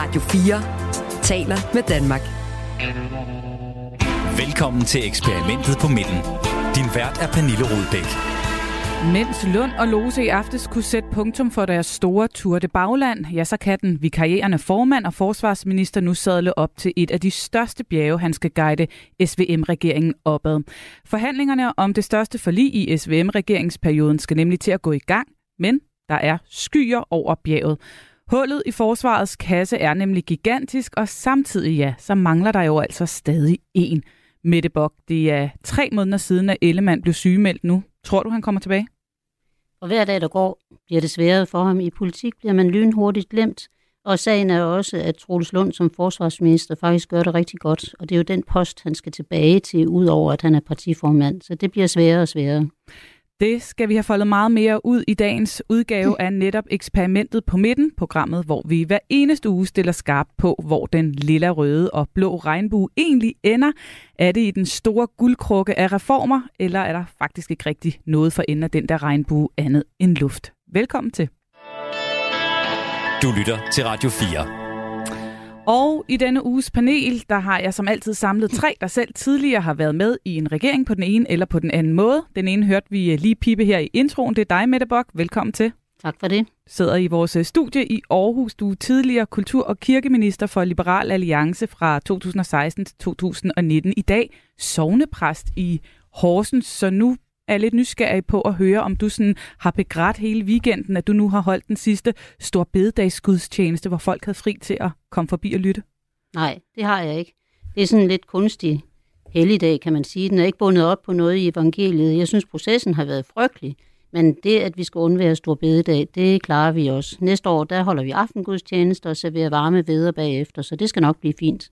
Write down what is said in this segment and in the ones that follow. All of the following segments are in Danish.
Radio 4 taler med Danmark. Velkommen til eksperimentet på midten. Din vært er Pernille Rudbæk. Mens Lund og Lose i aftes kunne sætte punktum for deres store tur det bagland, ja, så kan den vikarierende formand og forsvarsminister nu sadle op til et af de største bjerge, han skal guide SVM-regeringen opad. Forhandlingerne om det største forlig i SVM-regeringsperioden skal nemlig til at gå i gang, men der er skyer over bjerget. Hullet i forsvarets kasse er nemlig gigantisk, og samtidig ja, så mangler der jo altså stadig en. Mette Bok, det er tre måneder siden, at Ellemann blev sygemeldt nu. Tror du, han kommer tilbage? Og hver dag, der går, bliver det sværere for ham. I politik bliver man lynhurtigt glemt. Og sagen er også, at Troels Lund som forsvarsminister faktisk gør det rigtig godt. Og det er jo den post, han skal tilbage til, udover at han er partiformand. Så det bliver sværere og sværere. Det skal vi have foldet meget mere ud i dagens udgave af netop eksperimentet på midten, programmet, hvor vi hver eneste uge stiller skarp på, hvor den lilla, røde og blå regnbue egentlig ender. Er det i den store guldkrukke af reformer, eller er der faktisk ikke rigtig noget for enden af den der regnbue andet end luft? Velkommen til. Du lytter til Radio 4. Og i denne uges panel, der har jeg som altid samlet tre, der selv tidligere har været med i en regering på den ene eller på den anden måde. Den ene hørte vi lige pipe her i introen. Det er dig, Mette Bock. Velkommen til. Tak for det. Sidder i vores studie i Aarhus. Du er tidligere kultur- og kirkeminister for Liberal Alliance fra 2016 til 2019. I dag sovnepræst i Horsens, så nu er lidt nysgerrig på at høre, om du sådan har begrædt hele weekenden, at du nu har holdt den sidste stor bededagsgudstjeneste, hvor folk havde fri til at komme forbi og lytte. Nej, det har jeg ikke. Det er sådan lidt kunstig helligdag, kan man sige. Den er ikke bundet op på noget i evangeliet. Jeg synes, processen har været frygtelig. Men det, at vi skal undvære stor bededag, det klarer vi også. Næste år, der holder vi aftengudstjeneste og serverer varme veder bagefter, så det skal nok blive fint.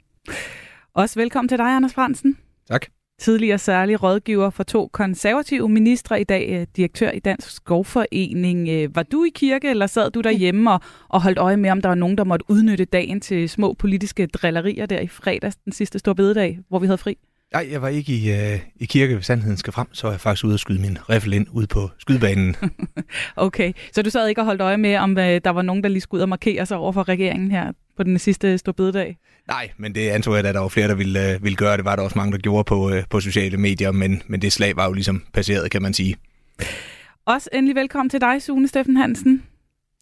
Også velkommen til dig, Anders Fransen. Tak tidligere særlig rådgiver for to konservative ministre, i dag øh, direktør i Dansk Skovforening. Øh, var du i kirke, eller sad du derhjemme og, og holdt øje med, om der var nogen, der måtte udnytte dagen til små politiske drillerier der i fredags, den sidste store bededag, hvor vi havde fri? Nej, jeg var ikke i, uh, i kirke, hvis sandheden skal frem, så var jeg faktisk ude og skyde min riffel ind ude på skydebanen. okay, så du sad ikke og holdt øje med, om uh, der var nogen, der lige skulle ud og markere sig over for regeringen her på den sidste store bededag? Nej, men det antog jeg, at der var flere, der ville, uh, ville gøre. Det var der også mange, der gjorde på, uh, på sociale medier, men, men det slag var jo ligesom passeret, kan man sige. Også endelig velkommen til dig, Sune Steffen Hansen.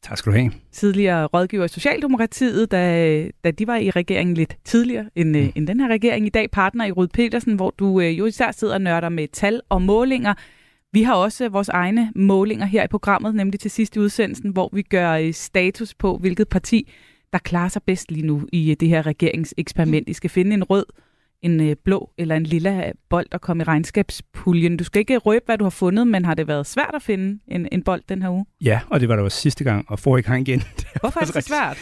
Tak skal du have. Tidligere rådgiver i Socialdemokratiet, da, da de var i regeringen lidt tidligere end, mm. end den her regering. I dag partner i Rud Petersen, hvor du øh, jo især sidder og nørder med tal og målinger. Vi har også vores egne målinger her i programmet, nemlig til sidst i udsendelsen, hvor vi gør øh, status på, hvilket parti, der klarer sig bedst lige nu i øh, det her regeringseksperiment. I skal finde en rød, en øh, blå eller en lilla bold at komme i regnskabspuljen. Du skal ikke røbe, hvad du har fundet, men har det været svært at finde en, en bold den her uge? Ja, og det var der også sidste gang, og får ikke gang igen. Hvorfor er det så svært?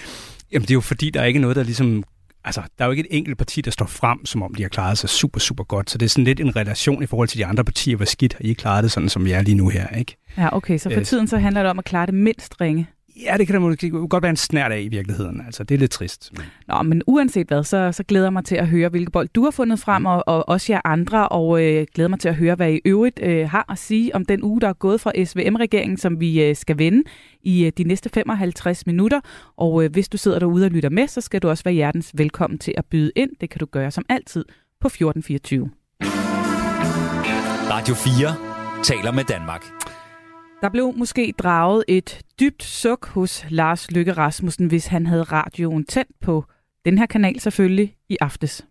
Jamen, det er jo fordi, der er ikke noget, der ligesom altså, der er jo ikke et enkelt parti, der står frem, som om de har klaret sig super, super godt. Så det er sådan lidt en relation i forhold til de andre partier. Hvor skidt har I klaret det, sådan som vi er lige nu her, ikke? Ja, okay. Så for øh, tiden så handler det om at klare det mindst ringe. Ja, det kan der måske godt være en snært af i virkeligheden. Altså, det er lidt trist. Men... Nå, men uanset hvad, så, så glæder jeg mig til at høre, hvilke bold du har fundet frem, og, og også jer andre, og øh, glæder mig til at høre, hvad I øvrigt øh, har at sige om den uge, der er gået fra SVM-regeringen, som vi øh, skal vende i øh, de næste 55 minutter. Og øh, hvis du sidder derude og lytter med, så skal du også være hjertens velkommen til at byde ind. Det kan du gøre som altid på 1424. Radio 4 taler med Danmark. Der blev måske draget et dybt suk hos Lars Lykke Rasmussen, hvis han havde radioen tændt på den her kanal selvfølgelig i aftes.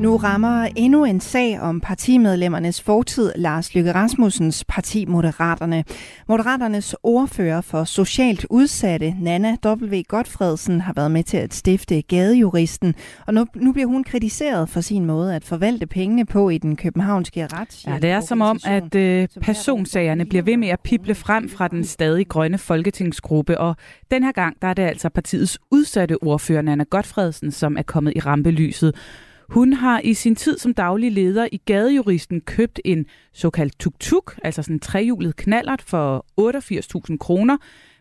Nu rammer endnu en sag om partimedlemmernes fortid Lars Lykke Rasmussens parti Moderaterne. Moderaternes ordfører for socialt udsatte, Nana W. Godfredsen, har været med til at stifte Gadejuristen, og nu, nu bliver hun kritiseret for sin måde at forvalte pengene på i den københavnske ret. Ja, det er som om, at øh, personsagerne bliver ved med at pible frem fra den stadig grønne folketingsgruppe, og den her gang der er det altså partiets udsatte ordfører, Nana Godfredsen, som er kommet i rampelyset. Hun har i sin tid som daglig leder i Gadejuristen købt en såkaldt tuk-tuk, altså sådan en trehjulet knallert for 88.000 kroner.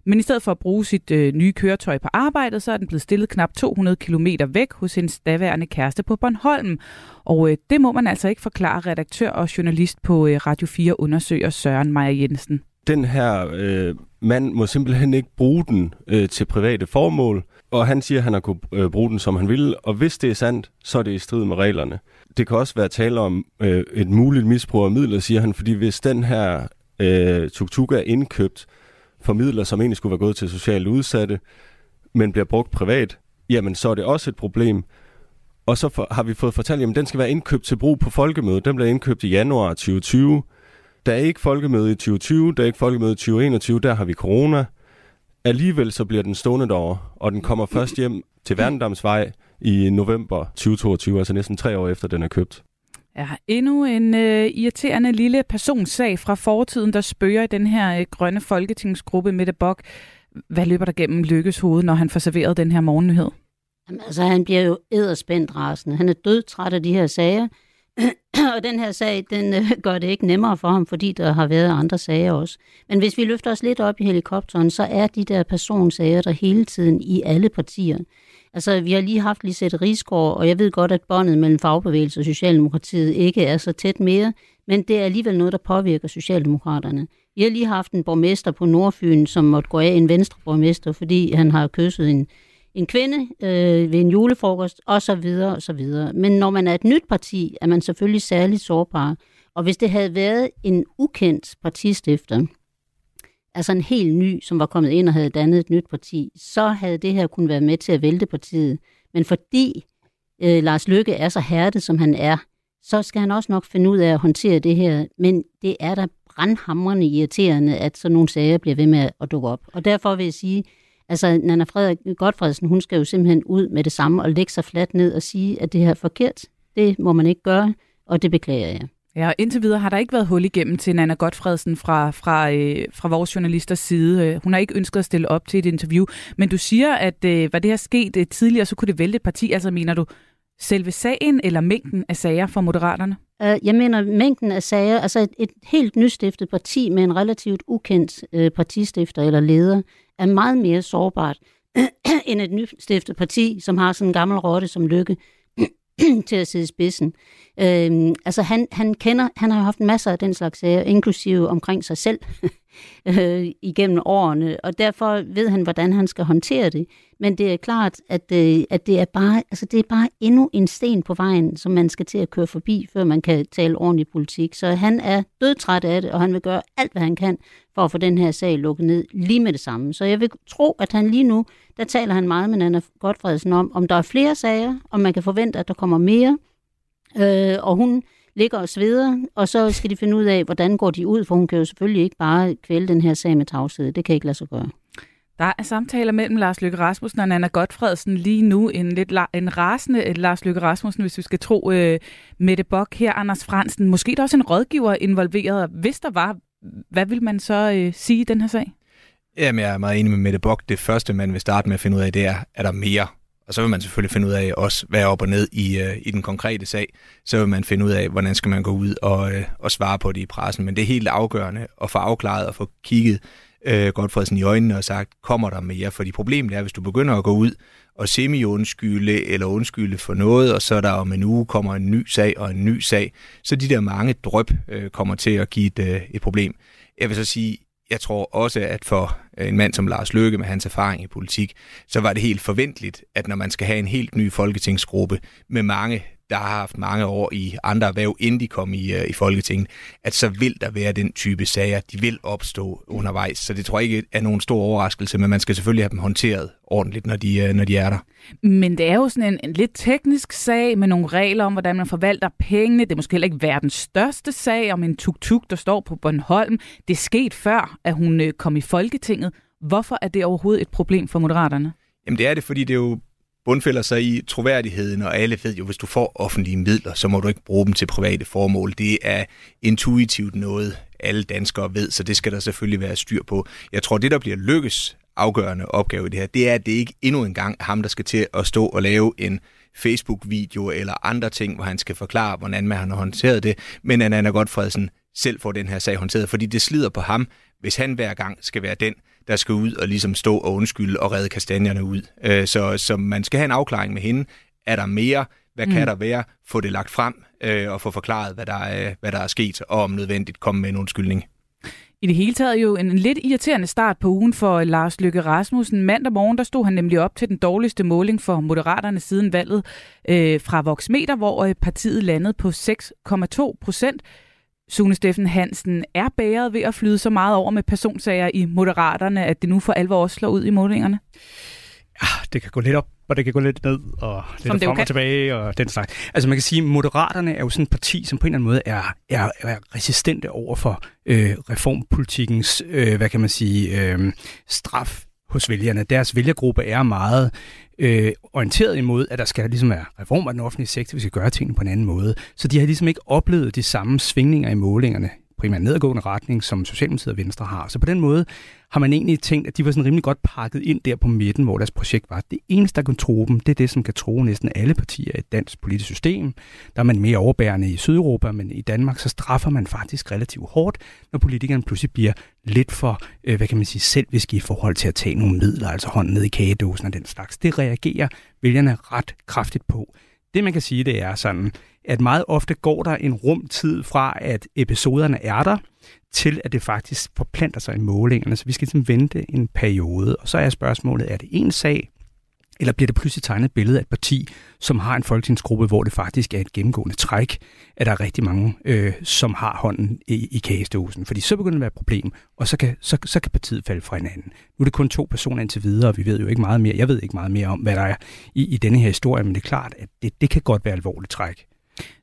Men i stedet for at bruge sit øh, nye køretøj på arbejdet, så er den blevet stillet knap 200 km væk hos hendes daværende kæreste på Bornholm. Og øh, det må man altså ikke forklare redaktør og journalist på øh, Radio 4 undersøger Søren Meyer Jensen. den her øh, mand må simpelthen ikke bruge den øh, til private formål, og han siger, at han har kunnet øh, bruge den, som han ville, og hvis det er sandt, så er det i strid med reglerne. Det kan også være tale om øh, et muligt misbrug af midler, siger han, fordi hvis den her øh, tuk-tuk er indkøbt for midler, som egentlig skulle være gået til socialt udsatte, men bliver brugt privat, jamen så er det også et problem. Og så for, har vi fået fortalt, at den skal være indkøbt til brug på folkemødet. Den bliver indkøbt i januar 2020. Der er ikke folkemøde i 2020, der er ikke folkemøde i 2021, der har vi corona. Alligevel så bliver den stående derovre, og den kommer først hjem til Værendamsvej i november 2022, altså næsten tre år efter den er købt. Ja, endnu en øh, irriterende lille personsag fra fortiden, der spørger i den her øh, grønne folketingsgruppe Mette Bok. Hvad løber der gennem Lykkes hoved, når han får serveret den her morgennyhed? Jamen, altså, han bliver jo æderspændt rasende. Han er dødtræt af de her sager. og den her sag, den øh, gør det ikke nemmere for ham, fordi der har været andre sager også. Men hvis vi løfter os lidt op i helikopteren, så er de der personsager der hele tiden i alle partier. Altså, vi har lige haft Lisette Rigsgaard, og jeg ved godt, at båndet mellem fagbevægelse og Socialdemokratiet ikke er så tæt mere, men det er alligevel noget, der påvirker Socialdemokraterne. Vi har lige haft en borgmester på Nordfyn, som måtte gå af en venstreborgmester, fordi han har kysset en, en kvinde øh, ved en julefrokost, og så videre, og så videre. Men når man er et nyt parti, er man selvfølgelig særligt sårbar. Og hvis det havde været en ukendt partistifter, altså en helt ny, som var kommet ind og havde dannet et nyt parti, så havde det her kun være med til at vælte partiet. Men fordi øh, Lars Lykke er så hærdet, som han er, så skal han også nok finde ud af at håndtere det her. Men det er da brandhamrende irriterende, at sådan nogle sager bliver ved med at dukke op. Og derfor vil jeg sige, altså Nana Frederik Godfredsen, hun skal jo simpelthen ud med det samme og lægge sig fladt ned og sige, at det her er forkert. Det må man ikke gøre, og det beklager jeg. Ja, og indtil videre har der ikke været hul igennem til Nana Godfredsen fra, fra, øh, fra vores journalisters side. Øh, hun har ikke ønsket at stille op til et interview. Men du siger, at øh, var det her sket øh, tidligere, så kunne det vælte et parti. Altså mener du selve sagen eller mængden af sager for Moderaterne? Øh, jeg mener mængden af sager. Altså et, et helt nystiftet parti med en relativt ukendt øh, partistifter eller leder er meget mere sårbart end et nystiftet parti, som har sådan en gammel rotte som Lykke til at sidde i spidsen. Øhm, altså han, han kender, han har haft masser af den slags sager, inklusive omkring sig selv øh, igennem årene, og derfor ved han, hvordan han skal håndtere det. Men det er klart, at, øh, at det, er bare, altså det er bare endnu en sten på vejen, som man skal til at køre forbi, før man kan tale ordentlig politik. Så han er dødtræt af det, og han vil gøre alt, hvad han kan for at få den her sag lukket ned lige med det samme. Så jeg vil tro, at han lige nu, der taler han meget med Anna Godfredsen om, om der er flere sager, om man kan forvente, at der kommer mere. Øh, og hun ligger og sveder, og så skal de finde ud af, hvordan går de ud, for hun kan jo selvfølgelig ikke bare kvæle den her sag med tavshed. Det kan ikke lade sig gøre. Der er samtaler mellem Lars Løkke Rasmussen og Anna Godfredsen lige nu. En lidt la- en rasende Lars Løkke Rasmussen, hvis vi skal tro øh, Mette Bock her, Anders Fransen. Måske der også en rådgiver involveret. Hvis der var, hvad vil man så øh, sige i den her sag? Jamen, jeg er meget enig med Mette Bock. Det første, man vil starte med at finde ud af, det er, er der mere? Og så vil man selvfølgelig finde ud af også, hvad er op og ned i, øh, i den konkrete sag. Så vil man finde ud af, hvordan skal man gå ud og, øh, og svare på det i pressen. Men det er helt afgørende at få afklaret og få kigget øh, Godfredsen i øjnene og sagt, kommer der mere? Fordi problemet er, hvis du begynder at gå ud og semi-undskylde eller undskylde for noget, og så der om en uge kommer en ny sag og en ny sag, så de der mange drøb øh, kommer til at give et, øh, et problem. Jeg vil så sige, jeg tror også, at for Øh, en mand som Lars Løkke med hans erfaring i politik, så var det helt forventeligt, at når man skal have en helt ny folketingsgruppe med mange, der har haft mange år i andre erhverv, inden de kom i, uh, i Folketinget, at så vil der være den type sager, de vil opstå undervejs. Så det tror jeg ikke er nogen stor overraskelse, men man skal selvfølgelig have dem håndteret ordentligt, når de, uh, når de er der. Men det er jo sådan en, en lidt teknisk sag med nogle regler om, hvordan man forvalter pengene. Det er måske heller ikke verdens største sag om en tuk-tuk, der står på Bornholm. Det er sket før, at hun uh, kom i Folketinget. Hvorfor er det overhovedet et problem for Moderaterne? Jamen det er det, fordi det er jo bundfælder sig i troværdigheden, og alle ved jo, hvis du får offentlige midler, så må du ikke bruge dem til private formål. Det er intuitivt noget, alle danskere ved, så det skal der selvfølgelig være styr på. Jeg tror, det der bliver lykkes afgørende opgave i det her, det er, at det ikke endnu engang er ham, der skal til at stå og lave en Facebook-video eller andre ting, hvor han skal forklare, hvordan man har håndteret det, men at Anna Godfredsen selv får den her sag håndteret, fordi det slider på ham, hvis han hver gang skal være den, der skal ud og ligesom stå og undskylde og redde kastanjerne ud. Øh, så, så man skal have en afklaring med hende. Er der mere? Hvad mm. kan der være? Få det lagt frem øh, og få forklaret, hvad der, er, hvad der er sket, og om nødvendigt komme med en undskyldning. I det hele taget jo en lidt irriterende start på ugen for Lars Løkke Rasmussen. Mandag morgen der stod han nemlig op til den dårligste måling for Moderaterne siden valget øh, fra Voxmeter, hvor øh, partiet landede på 6,2 procent. Sune Steffen Hansen, er bæret ved at flyde så meget over med personsager i Moderaterne, at det nu for alvor også slår ud i målingerne? Ja, det kan gå lidt op, og det kan gå lidt ned, og lidt det frem og tilbage, og den slags. Altså man kan sige, at Moderaterne er jo sådan et parti, som på en eller anden måde er, er, er resistente over for øh, reformpolitikkens, øh, hvad kan man sige, øh, straf hos vælgerne. Deres vælgergruppe er meget øh, orienteret imod, at der skal ligesom være reformer af den offentlige sektor, vi skal gøre tingene på en anden måde. Så de har ligesom ikke oplevet de samme svingninger i målingerne, primært nedadgående retning, som Socialdemokratiet og Venstre har. Så på den måde har man egentlig tænkt, at de var sådan rimelig godt pakket ind der på midten, hvor deres projekt var. Det eneste, der kan tro dem, det er det, som kan tro næsten alle partier i et dansk politisk system. Der er man mere overbærende i Sydeuropa, men i Danmark, så straffer man faktisk relativt hårdt, når politikerne pludselig bliver lidt for, øh, hvad kan man sige, selviske i forhold til at tage nogle midler, altså hånden ned i kagedåsen og den slags. Det reagerer vælgerne ret kraftigt på. Det man kan sige, det er sådan, at meget ofte går der en rumtid fra, at episoderne er der, til at det faktisk forplanter sig i målingerne. Så vi skal ligesom vente en periode. Og så er spørgsmålet, er det en sag, eller bliver det pludselig tegnet et billede af et parti, som har en folketingsgruppe, hvor det faktisk er et gennemgående træk, at der er rigtig mange, øh, som har hånden i, i kageståsen. Fordi så begynder det at være et problem, og så kan, så, så kan partiet falde fra hinanden. Nu er det kun to personer indtil videre, og vi ved jo ikke meget mere. Jeg ved ikke meget mere om, hvad der er i, i denne her historie, men det er klart, at det, det kan godt være alvorligt træk.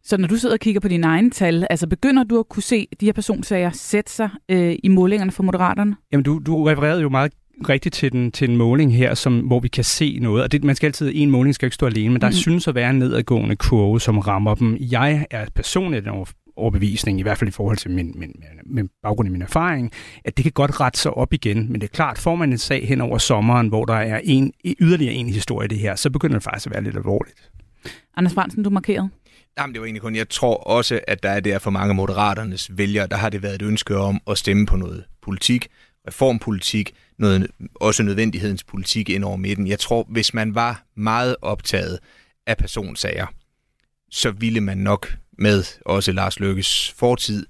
Så når du sidder og kigger på dine egne tal, altså begynder du at kunne se de her personsager sætte sig øh, i målingerne for Moderaterne? Jamen, du, du refererede jo meget rigtigt til, den, til en måling her, som, hvor vi kan se noget. Og det, man skal altid, en måling skal ikke stå alene, men der mm. synes at være en nedadgående kurve, som rammer dem. Jeg er personligt overbevisning, i hvert fald i forhold til min, min, min baggrund i min erfaring, at det kan godt rette sig op igen, men det er klart, får man en sag hen over sommeren, hvor der er en, yderligere en historie i det her, så begynder det faktisk at være lidt alvorligt. Anders Fransen, du markerede. Jamen, det var egentlig kun, jeg tror også, at der er der for mange moderaternes vælgere, der har det været et ønske om at stemme på noget politik, reformpolitik, noget, også nødvendighedens politik ind over midten. Jeg tror, hvis man var meget optaget af personsager, så ville man nok med også Lars Lykkes fortid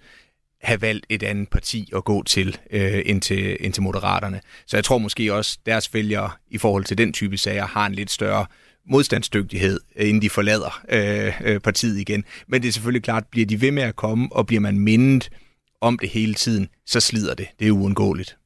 have valgt et andet parti at gå til, øh, ind til, ind til Moderaterne. Så jeg tror måske også, deres vælgere i forhold til den type sager har en lidt større modstandsdygtighed, inden de forlader øh, øh, partiet igen. Men det er selvfølgelig klart, bliver de ved med at komme, og bliver man mindet om det hele tiden, så slider det. Det er uundgåeligt.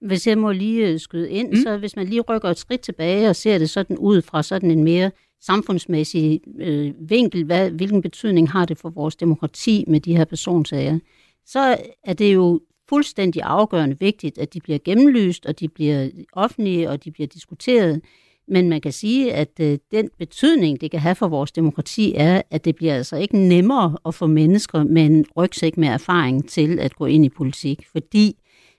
Hvis jeg må lige øh, skyde ind, mm. så hvis man lige rykker et skridt tilbage og ser det sådan ud fra sådan en mere samfundsmæssig øh, vinkel, hvad, hvilken betydning har det for vores demokrati med de her personsager, så er det jo fuldstændig afgørende vigtigt, at de bliver gennemlyst, og de bliver offentlige, og de bliver diskuteret. Men man kan sige, at øh, den betydning, det kan have for vores demokrati, er, at det bliver altså ikke nemmere at få mennesker med en rygsæk med erfaring til at gå ind i politik, fordi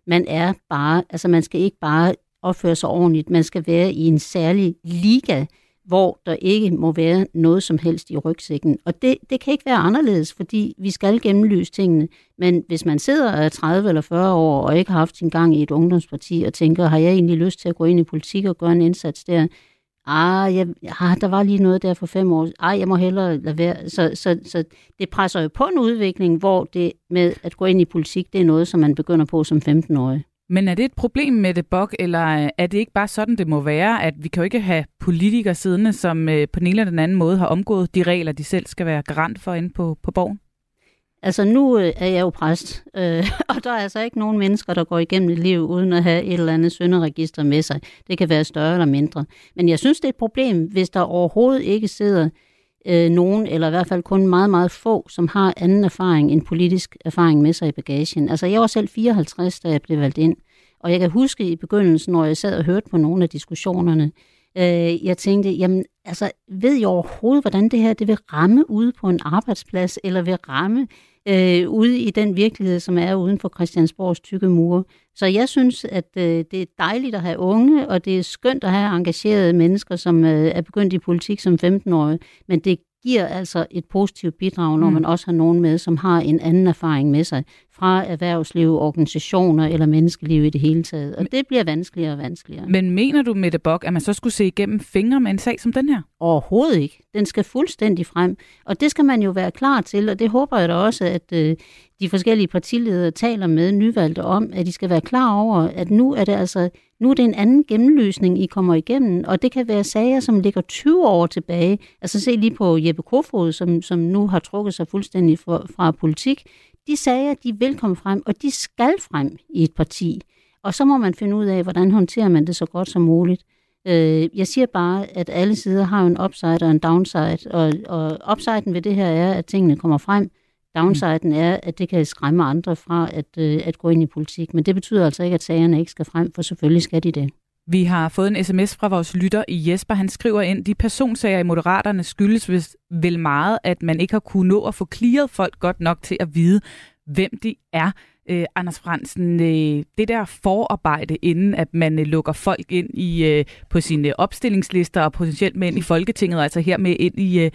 man er bare, altså man skal ikke bare opføre sig ordentligt, man skal være i en særlig liga, hvor der ikke må være noget som helst i rygsækken. Og det, det kan ikke være anderledes, fordi vi skal gennemlyse tingene. Men hvis man sidder af 30 eller 40 år og ikke har haft sin gang i et ungdomsparti og tænker, har jeg egentlig lyst til at gå ind i politik og gøre en indsats der? Ah, jeg, ah, der var lige noget der for fem år. Ah, jeg må hellere lade være. Så, så, så det presser jo på en udvikling, hvor det med at gå ind i politik, det er noget, som man begynder på som 15-årig. Men er det et problem med det, Bok, eller øh, er det ikke bare sådan, det må være, at vi kan jo ikke have politikere siddende, som øh, på den ene eller den anden måde har omgået de regler, de selv skal være garant for inde på, på borgen? Altså nu øh, er jeg jo præst, øh, og der er altså ikke nogen mennesker, der går igennem et liv uden at have et eller andet synderegister med sig. Det kan være større eller mindre. Men jeg synes, det er et problem, hvis der overhovedet ikke sidder øh, nogen, eller i hvert fald kun meget, meget få, som har anden erfaring end politisk erfaring med sig i bagagen. Altså jeg var selv 54, da jeg blev valgt ind. Og jeg kan huske i begyndelsen, når jeg sad og hørte på nogle af diskussionerne, øh, jeg tænkte, jamen altså, ved jeg overhovedet, hvordan det her det vil ramme ude på en arbejdsplads, eller vil ramme øh, ude i den virkelighed, som er uden for Christiansborgs tykke mure. Så jeg synes, at øh, det er dejligt at have unge, og det er skønt at have engagerede mennesker, som øh, er begyndt i politik som 15-årige, men det giver altså et positivt bidrag, når mm. man også har nogen med, som har en anden erfaring med sig. Fra erhvervsliv, organisationer eller menneskeliv i det hele taget. Og det bliver vanskeligere og vanskeligere. Men mener du, Mette Bock, at man så skulle se igennem fingre med en sag som den her? Overhovedet ikke. Den skal fuldstændig frem. Og det skal man jo være klar til, og det håber jeg da også, at øh, de forskellige partiledere taler med nyvalgte om, at de skal være klar over, at nu er det altså nu er det en anden gennemlysning, I kommer igennem, og det kan være sager, som ligger 20 år tilbage. Altså se lige på Jeppe Kofod, som, som nu har trukket sig fuldstændig fra, fra politik. De sager, de vil komme frem, og de skal frem i et parti. Og så må man finde ud af, hvordan håndterer man det så godt som muligt. Øh, jeg siger bare, at alle sider har en upside og en downside, og, og upsiden ved det her er, at tingene kommer frem. Downsiden er, at det kan skræmme andre fra at, øh, at gå ind i politik. Men det betyder altså ikke, at sagerne ikke skal frem, for selvfølgelig skal de det. Vi har fået en sms fra vores lytter i Jesper. Han skriver ind, de personsager i Moderaterne skyldes vel meget, at man ikke har kunnet nå at få clearet folk godt nok til at vide, hvem de er. Øh, Anders Fransen, øh, det der forarbejde, inden at man øh, lukker folk ind i øh, på sine opstillingslister og potentielt med ind i Folketinget, altså her med ind i, øh,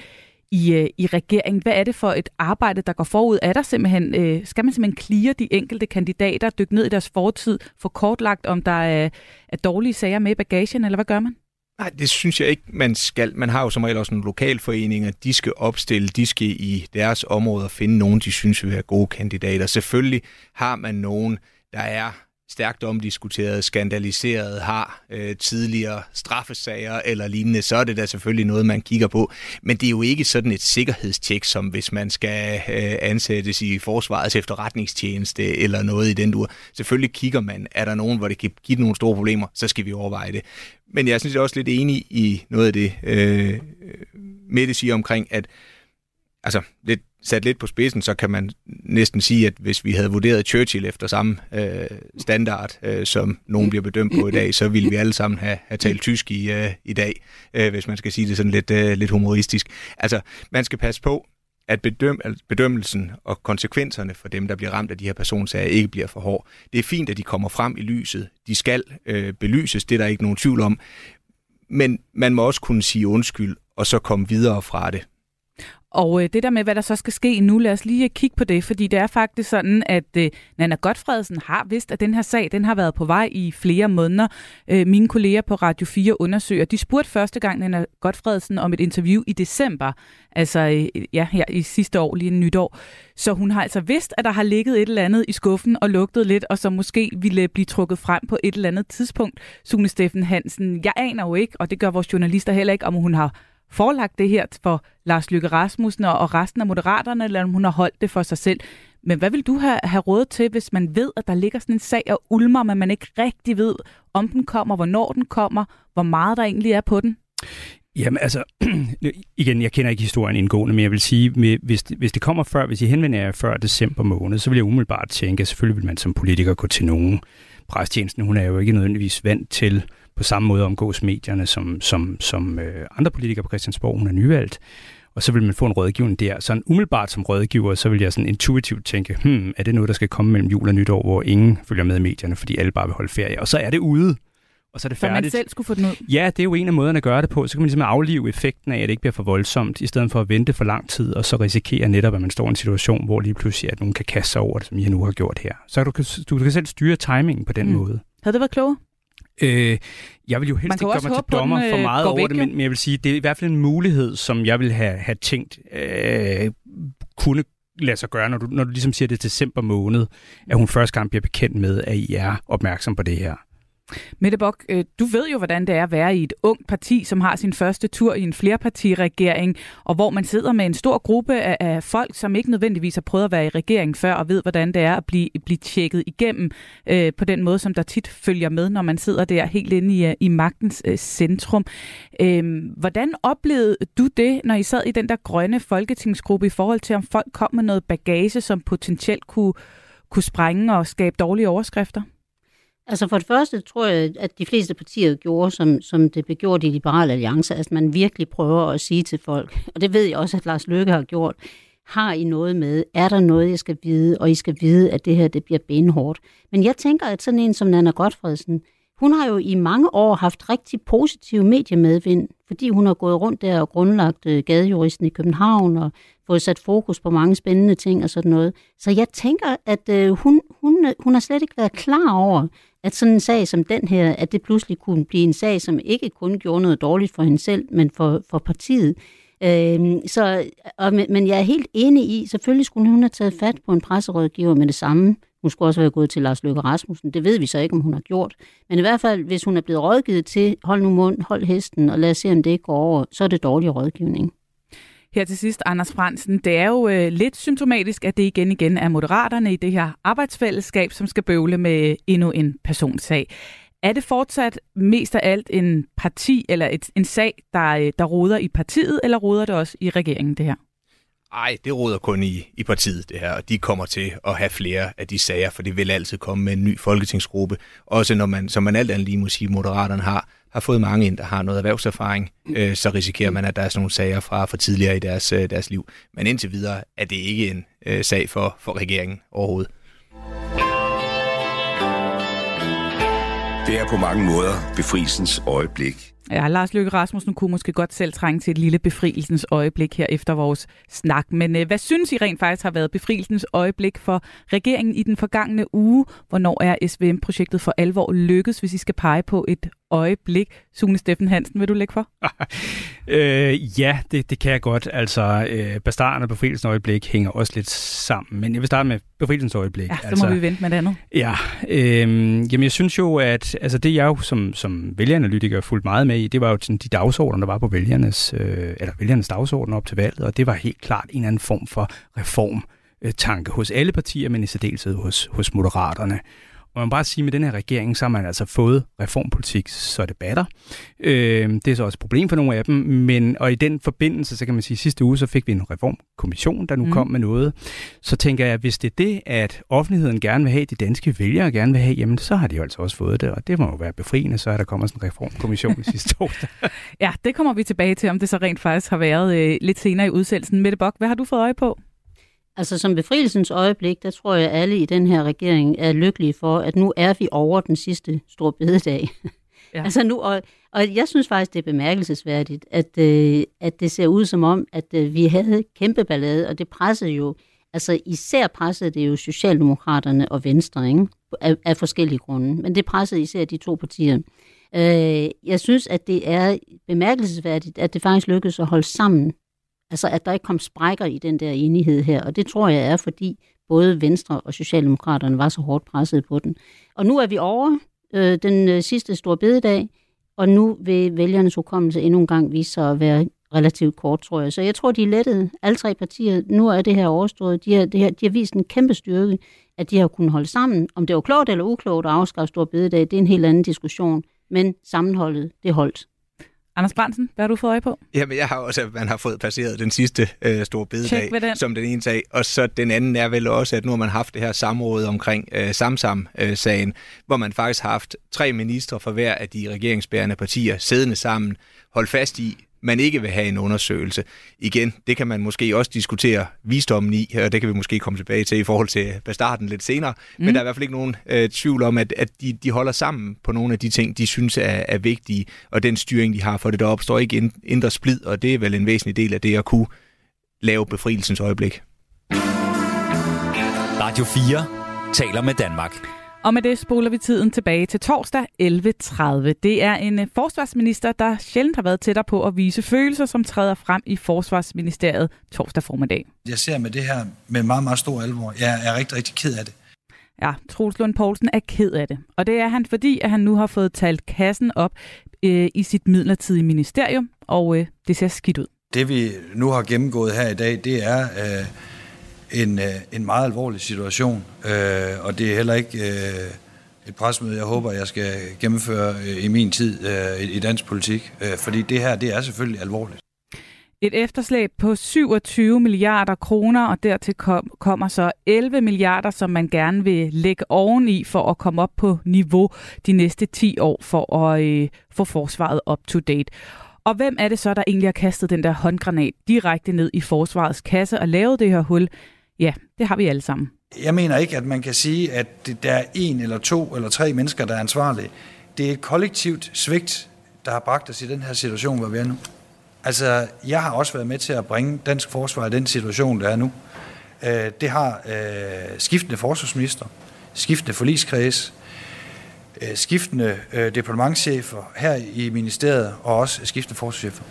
i, øh, i regeringen. Hvad er det for et arbejde, der går forud? Er der simpelthen, øh, skal man simpelthen klire de enkelte kandidater, dykke ned i deres fortid, få kortlagt, om der er, er dårlige sager med i bagagen, eller hvad gør man? Nej, det synes jeg ikke, man skal. Man har jo som regel også nogle lokalforeninger, de skal opstille, de skal i deres områder finde nogen, de synes vil være gode kandidater. Selvfølgelig har man nogen, der er stærkt omdiskuteret, skandaliseret, har øh, tidligere straffesager eller lignende, så er det da selvfølgelig noget, man kigger på. Men det er jo ikke sådan et sikkerhedstjek, som hvis man skal øh, ansættes i forsvarets efterretningstjeneste eller noget i den dur. Selvfølgelig kigger man, er der nogen, hvor det kan give nogle store problemer, så skal vi overveje det. Men jeg synes jeg er også lidt enig i noget af det, øh, Mette siger omkring, at altså, lidt sat lidt på spidsen, så kan man næsten sige, at hvis vi havde vurderet Churchill efter samme øh, standard, øh, som nogen bliver bedømt på i dag, så ville vi alle sammen have, have talt tysk i, øh, i dag, øh, hvis man skal sige det sådan lidt, øh, lidt humoristisk. Altså, man skal passe på, at bedøm, bedømmelsen og konsekvenserne for dem, der bliver ramt af de her personsager, ikke bliver for hård. Det er fint, at de kommer frem i lyset. De skal øh, belyses, det er der ikke nogen tvivl om. Men man må også kunne sige undskyld, og så komme videre fra det. Og øh, det der med, hvad der så skal ske nu, lad os lige øh, kigge på det, fordi det er faktisk sådan, at øh, Nana Godfredsen har vidst, at den her sag, den har været på vej i flere måneder. Øh, mine kolleger på Radio 4 undersøger. De spurgte første gang Nana Godfredsen om et interview i december, altså øh, ja, her i sidste år, lige en nytår. Så hun har altså vidst, at der har ligget et eller andet i skuffen og lugtet lidt, og som måske ville blive trukket frem på et eller andet tidspunkt. Sune Steffen Hansen, jeg aner jo ikke, og det gør vores journalister heller ikke, om hun har forelagt det her for Lars Lykke Rasmussen og resten af moderaterne, eller om hun har holdt det for sig selv. Men hvad vil du have, have råd til, hvis man ved, at der ligger sådan en sag og ulmer, men man ikke rigtig ved, om den kommer, hvornår den kommer, hvor meget der egentlig er på den? Jamen altså, igen, jeg kender ikke historien indgående, men jeg vil sige, hvis hvis det kommer før, hvis I henvender jer før december måned, så vil jeg umiddelbart tænke, at selvfølgelig vil man som politiker gå til nogen. Præstjenesten, hun er jo ikke nødvendigvis vant til på samme måde omgås medierne som, som, som øh, andre politikere på Christiansborg. Hun er nyvalgt. Og så vil man få en rådgivning der. Så umiddelbart som rådgiver, så vil jeg sådan intuitivt tænke, hmm, er det noget, der skal komme mellem jul og nytår, hvor ingen følger med i medierne, fordi alle bare vil holde ferie. Og så er det ude. Og så er det færdigt. Så man selv skulle få den ud? Ja, det er jo en af måderne at gøre det på. Så kan man ligesom aflive effekten af, at det ikke bliver for voldsomt, i stedet for at vente for lang tid, og så risikere netop, at man står i en situation, hvor lige pludselig, at nogen kan kaste sig over det, som I nu har gjort her. Så du kan, du kan selv styre timingen på den mm. måde. Havde det været klogt? Øh, jeg vil jo helst ikke gøre mig til dommer den, for øh, meget over væk, det, men, men jeg vil sige, det er i hvert fald en mulighed, som jeg vil have, have tænkt øh, kunne lade sig gøre, når du, når du ligesom siger, det er december måned, at hun første gang bliver bekendt med, at I er opmærksom på det her. Mette Bok, øh, du ved jo, hvordan det er at være i et ungt parti, som har sin første tur i en flerpartiregering, og hvor man sidder med en stor gruppe af, folk, som ikke nødvendigvis har prøvet at være i regeringen før, og ved, hvordan det er at blive, blive tjekket igennem øh, på den måde, som der tit følger med, når man sidder der helt inde i, øh, i magtens øh, centrum. Øh, hvordan oplevede du det, når I sad i den der grønne folketingsgruppe, i forhold til, om folk kom med noget bagage, som potentielt kunne, kunne sprænge og skabe dårlige overskrifter? Altså for det første tror jeg, at de fleste partier gjorde, som, som det blev gjort i Liberale Alliance, at man virkelig prøver at sige til folk, og det ved jeg også, at Lars Løkke har gjort, har I noget med? Er der noget, jeg skal vide? Og I skal vide, at det her det bliver benhårdt. Men jeg tænker, at sådan en som Nana Godfredsen, hun har jo i mange år haft rigtig positiv mediemedvind, fordi hun har gået rundt der og grundlagt øh, gadejuristen i København og fået sat fokus på mange spændende ting og sådan noget. Så jeg tænker, at øh, hun, hun, øh, hun har slet ikke været klar over, at sådan en sag som den her, at det pludselig kunne blive en sag, som ikke kun gjorde noget dårligt for hende selv, men for, for partiet. Øhm, så, og, men jeg er helt enig i, selvfølgelig skulle hun have taget fat på en presserådgiver med det samme. Hun skulle også være gået til Lars Løkke Rasmussen. Det ved vi så ikke, om hun har gjort. Men i hvert fald, hvis hun er blevet rådgivet til, hold nu mund, hold hesten, og lad os se, om det ikke går over, så er det dårlig rådgivning. Her til sidst, Anders Fransen, det er jo øh, lidt symptomatisk, at det igen igen er moderaterne i det her arbejdsfællesskab, som skal bøvle med endnu en personsag. Er det fortsat mest af alt en parti eller et, en sag, der, øh, der roder i partiet, eller roder det også i regeringen, det her? Nej, det råder kun i, i partiet, det her, og de kommer til at have flere af de sager, for det vil altid komme med en ny folketingsgruppe. Også når man, som man alt andet lige må sige, Moderaterne har, har fået mange ind, der har noget erhvervserfaring, øh, så risikerer man, at der er sådan nogle sager fra for tidligere i deres, øh, deres liv. Men indtil videre er det ikke en øh, sag for, for regeringen overhovedet. Det er på mange måder befrielsens øjeblik. Ja, Lars Løkke Rasmussen kunne måske godt selv trænge til et lille befrielsens øjeblik her efter vores snak. Men øh, hvad synes I rent faktisk har været befrielsens øjeblik for regeringen i den forgangne uge? Hvornår er SVM-projektet for alvor lykkedes, hvis I skal pege på et øjeblik? Sune Steffen Hansen, vil du lægge for? øh, ja, det, det kan jeg godt. Altså, øh, bastarden og befrielsens øjeblik hænger også lidt sammen. Men jeg vil starte med befrielsens øjeblik. Ja, så altså, må vi vente med det andet. Ja, øh, jamen jeg synes jo, at altså, det jeg jo som, som vælgeranalytiker fulgt meget med i, det var jo sådan de dagsordner, der var på vælgernes, øh, eller vælgernes dagsorden op til valget, og det var helt klart en eller anden form for reformtanke hos alle partier, men i særdeleshed hos, hos moderaterne. Og man må bare sige, at med den her regering, så har man altså fået reformpolitik, så det batter. Øh, det er så også et problem for nogle af dem, men og i den forbindelse, så kan man sige, at sidste uge, så fik vi en reformkommission, der nu mm. kom med noget. Så tænker jeg, at hvis det er det, at offentligheden gerne vil have, de danske vælgere gerne vil have, jamen så har de jo altså også fået det, og det må jo være befriende, så er der kommet sådan en reformkommission i sidste år. ja, det kommer vi tilbage til, om det så rent faktisk har været øh, lidt senere i udsendelsen. Mette Bock, hvad har du fået øje på? Altså som befrielsens øjeblik, der tror jeg, alle i den her regering er lykkelige for, at nu er vi over den sidste store bededag. Ja. altså nu, og, og jeg synes faktisk, det er bemærkelsesværdigt, at, øh, at det ser ud som om, at øh, vi havde kæmpe ballade, og det pressede jo, altså især pressede det jo Socialdemokraterne og Venstre, ikke? Af, af forskellige grunde, men det pressede især de to partier. Øh, jeg synes, at det er bemærkelsesværdigt, at det faktisk lykkedes at holde sammen Altså, at der ikke kom sprækker i den der enighed her. Og det tror jeg er, fordi både Venstre og Socialdemokraterne var så hårdt presset på den. Og nu er vi over øh, den øh, sidste store bededag, og nu vil vælgernes hukommelse endnu en gang vise sig at være relativt kort, tror jeg. Så jeg tror, de er lettet, alle tre partier. Nu er det her overstået. De har, det her, de har vist en kæmpe styrke, at de har kunnet holde sammen. Om det var klogt eller uklogt at afskaffe stor bededag, det er en helt anden diskussion. Men sammenholdet, det holdt. Anders Brandsen, hvad har du fået øje på? Jamen, jeg har også, at man har fået passeret den sidste øh, store bededag den. som den ene sag. Og så den anden er vel også, at nu har man haft det her samråd omkring øh, Samsam-sagen, øh, hvor man faktisk har haft tre ministre for hver af de regeringsbærende partier siddende sammen, holdt fast i, man ikke vil have en undersøgelse. Igen, det kan man måske også diskutere visdommen i, og det kan vi måske komme tilbage til i forhold til Bastarden lidt senere. Mm. Men der er i hvert fald ikke nogen øh, tvivl om, at, at de, de holder sammen på nogle af de ting, de synes er, er vigtige, og den styring, de har for det, der opstår ikke indre splid, og det er vel en væsentlig del af det at kunne lave befrielsens øjeblik. Radio 4 taler med Danmark. Og med det spoler vi tiden tilbage til torsdag 11.30. Det er en øh, forsvarsminister, der sjældent har været tættere på at vise følelser, som træder frem i Forsvarsministeriet torsdag formiddag. Jeg ser med det her med meget, meget stor alvor. Jeg er rigtig, rigtig ked af det. Ja, Troels Lund Poulsen er ked af det. Og det er han, fordi at han nu har fået talt kassen op øh, i sit midlertidige ministerium, og øh, det ser skidt ud. Det vi nu har gennemgået her i dag, det er... Øh en, øh, en meget alvorlig situation, øh, og det er heller ikke øh, et presmøde, jeg håber, jeg skal gennemføre øh, i min tid øh, i, i dansk politik, øh, fordi det her, det er selvfølgelig alvorligt. Et efterslæb på 27 milliarder kroner, og dertil kom, kommer så 11 milliarder, som man gerne vil lægge oveni for at komme op på niveau de næste 10 år for at øh, få forsvaret up to date. Og hvem er det så, der egentlig har kastet den der håndgranat direkte ned i forsvarets kasse og lavet det her hul? Ja, det har vi alle sammen. Jeg mener ikke, at man kan sige, at der er en eller to eller tre mennesker, der er ansvarlige. Det er et kollektivt svigt, der har bragt os i den her situation, hvor vi er nu. Altså, jeg har også været med til at bringe dansk forsvar i den situation, der er nu. Øh, det har øh, skiftende forsvarsminister, skiftende forligskreds, øh, skiftende øh, departementchefer her i ministeriet og også skiftende forsvarschefer.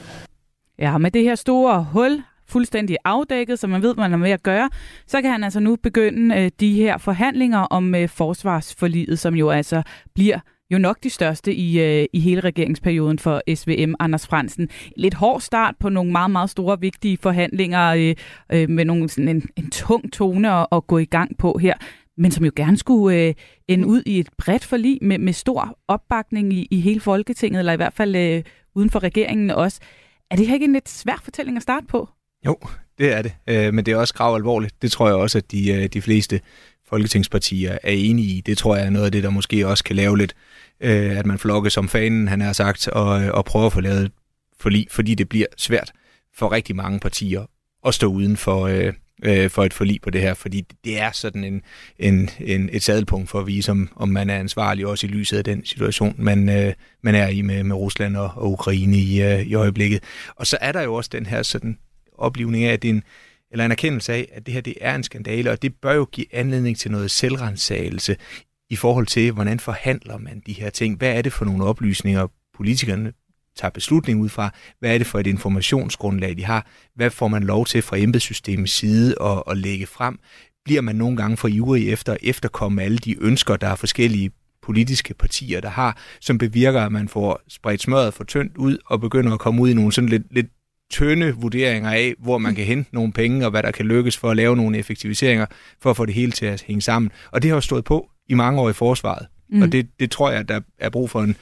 Ja, med det her store hul fuldstændig afdækket, så man ved, hvad man er med at gøre, så kan han altså nu begynde øh, de her forhandlinger om øh, forsvarsforliget, som jo altså bliver jo nok de største i, øh, i hele regeringsperioden for SVM Anders Fransen. Lidt hård start på nogle meget, meget store, vigtige forhandlinger øh, øh, med nogle, sådan en, en tung tone at, at gå i gang på her, men som jo gerne skulle øh, ende ud i et bredt forlig med, med stor opbakning i, i hele Folketinget, eller i hvert fald øh, uden for regeringen også. Er det her ikke en lidt svær fortælling at starte på? Jo, det er det. Øh, men det er også grav alvorligt. Det tror jeg også, at de, øh, de fleste folketingspartier er enige i. Det tror jeg er noget af det, der måske også kan lave lidt, øh, at man flokkes som fanen, han har sagt, og, øh, og prøver at få lavet forlig, fordi det bliver svært for rigtig mange partier at stå uden for, øh, øh, for et forlig på det her, fordi det er sådan en, en, en, et sadelpunkt for at vise, om, om man er ansvarlig også i lyset af den situation, man, øh, man er i med, med Rusland og, og Ukraine i, øh, i øjeblikket. Og så er der jo også den her sådan oplevning af, at det er en, eller en erkendelse af, at det her det er en skandale, og det bør jo give anledning til noget selvrensagelse i forhold til, hvordan forhandler man de her ting? Hvad er det for nogle oplysninger, politikerne tager beslutning ud fra? Hvad er det for et informationsgrundlag, de har? Hvad får man lov til fra embedssystemets side at, at lægge frem? Bliver man nogle gange for ivrig efter at efterkomme alle de ønsker, der er forskellige politiske partier, der har, som bevirker, at man får spredt smøret for tyndt ud og begynder at komme ud i nogle sådan lidt, lidt tynde vurderinger af, hvor man kan hente nogle penge, og hvad der kan lykkes for at lave nogle effektiviseringer, for at få det hele til at hænge sammen. Og det har jo stået på i mange år i forsvaret. Mm. Og det, det tror jeg, der er brug for en,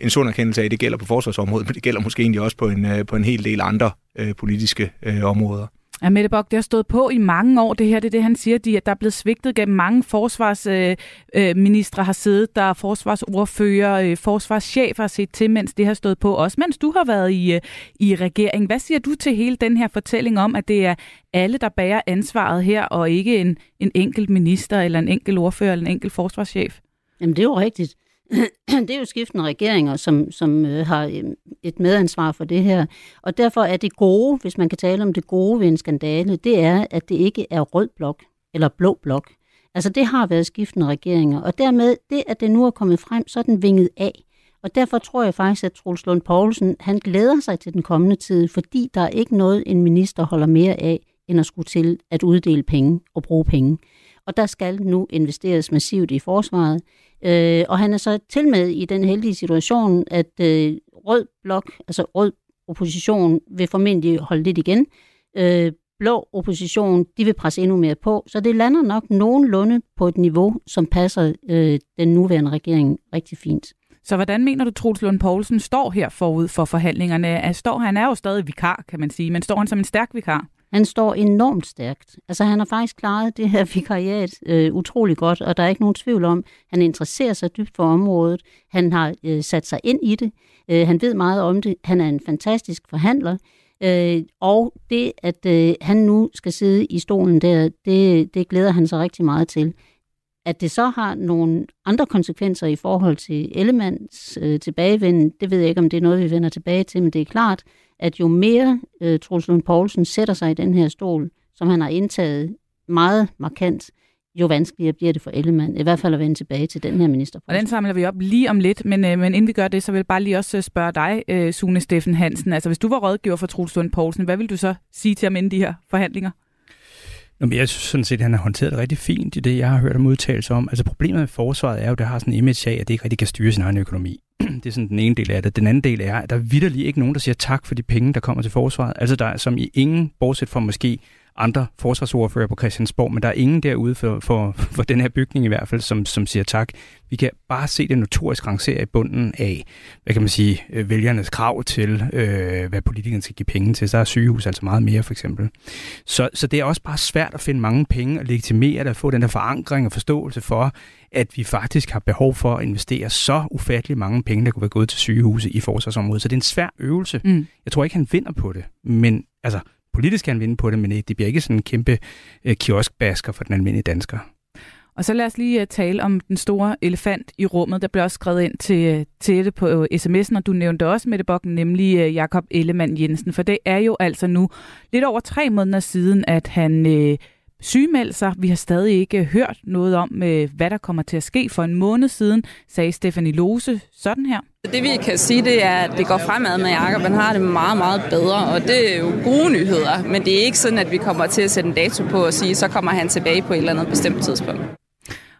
en sund erkendelse af, det gælder på forsvarsområdet, men det gælder måske egentlig også på en, øh, på en hel del andre øh, politiske øh, områder. Ja, Mette Bok, det har stået på i mange år, det her, det er det, han siger, de, at der er blevet svigtet gennem mange forsvarsministre øh, øh, har siddet, der er forsvarsordfører, øh, forsvarschefer har set til, mens det har stået på, også mens du har været i, øh, i regering. Hvad siger du til hele den her fortælling om, at det er alle, der bærer ansvaret her, og ikke en, en enkelt minister, eller en enkelt ordfører, eller en enkelt forsvarschef? Jamen, det er jo rigtigt. det er jo skiftende regeringer, som, som øh, har øh, et medansvar for det her. Og derfor er det gode, hvis man kan tale om det gode ved en skandale, det er, at det ikke er rød blok eller blå blok. Altså det har været skiftende regeringer, og dermed det, at det nu er kommet frem, så er den vinget af. Og derfor tror jeg faktisk, at Troels Lund Poulsen, han glæder sig til den kommende tid, fordi der er ikke noget, en minister holder mere af, end at skulle til at uddele penge og bruge penge. Og der skal nu investeres massivt i forsvaret. Øh, og han er så til med i den heldige situation, at øh, rød blok, altså rød opposition, vil formentlig holde lidt igen. Øh, blå opposition, de vil presse endnu mere på. Så det lander nok nogenlunde på et niveau, som passer øh, den nuværende regering rigtig fint. Så hvordan mener du, Troels Lund Poulsen står her forud for forhandlingerne? Altså, står, han er jo stadig vikar, kan man sige, men står han som en stærk vikar? Han står enormt stærkt. Altså han har faktisk klaret det her vikariat øh, utrolig godt, og der er ikke nogen tvivl om, han interesserer sig dybt for området. Han har øh, sat sig ind i det. Øh, han ved meget om det. Han er en fantastisk forhandler. Øh, og det, at øh, han nu skal sidde i stolen der, det, det glæder han sig rigtig meget til. At det så har nogle andre konsekvenser i forhold til Ellemands øh, tilbagevenden, det ved jeg ikke, om det er noget, vi vender tilbage til, men det er klart, at jo mere øh, Troels Lund Poulsen sætter sig i den her stol, som han har indtaget meget markant, jo vanskeligere bliver det for Ellemann, i hvert fald at vende tilbage til den her minister. Og den samler vi op lige om lidt, men, øh, men inden vi gør det, så vil jeg bare lige også øh, spørge dig, øh, Sune Steffen Hansen. Altså hvis du var rådgiver for Troels Lund Poulsen, hvad vil du så sige til ham inden de her forhandlinger? Nå, men jeg synes sådan set, at han har håndteret det rigtig fint i det, jeg har hørt om udtalelser om. Altså problemet med forsvaret er jo, at det har sådan en image af, at det ikke rigtig kan styre sin egen økonomi. det er sådan den ene del af det. Den anden del er, at der er vidderlig ikke nogen, der siger tak for de penge, der kommer til forsvaret. Altså der er som i ingen, bortset fra måske andre forsvarsordfører på Christiansborg, men der er ingen derude for, for, for den her bygning i hvert fald, som, som siger tak. Vi kan bare se det notorisk rangere i bunden af, hvad kan man sige, øh, vælgernes krav til, øh, hvad politikerne skal give penge til. Så er sygehus altså meget mere, for eksempel. Så, så det er også bare svært at finde mange penge og legitimere det, og få den der forankring og forståelse for, at vi faktisk har behov for at investere så ufattelig mange penge, der kunne være gået til sygehuse i forsvarsområdet. Så det er en svær øvelse. Mm. Jeg tror ikke, han vinder på det, men altså, politisk kan han vinde på det, men øh, det bliver ikke sådan en kæmpe øh, kioskbasker for den almindelige dansker. Og så lad os lige øh, tale om den store elefant i rummet. Der blev også skrevet ind til, øh, til det på sms'en, og du nævnte også med det bokken, nemlig Jakob Ellemann Jensen. For det er jo altså nu lidt over tre måneder siden, at han øh, sygemeldte sig. Vi har stadig ikke hørt noget om, uh, hvad der kommer til at ske. For en måned siden sagde Stefanie Lose sådan her. Det vi kan sige, det er, at det går fremad med Jakob. Han har det meget, meget bedre, og det er jo gode nyheder. Men det er ikke sådan, at vi kommer til at sætte en dato på og sige, så kommer han tilbage på et eller andet bestemt tidspunkt.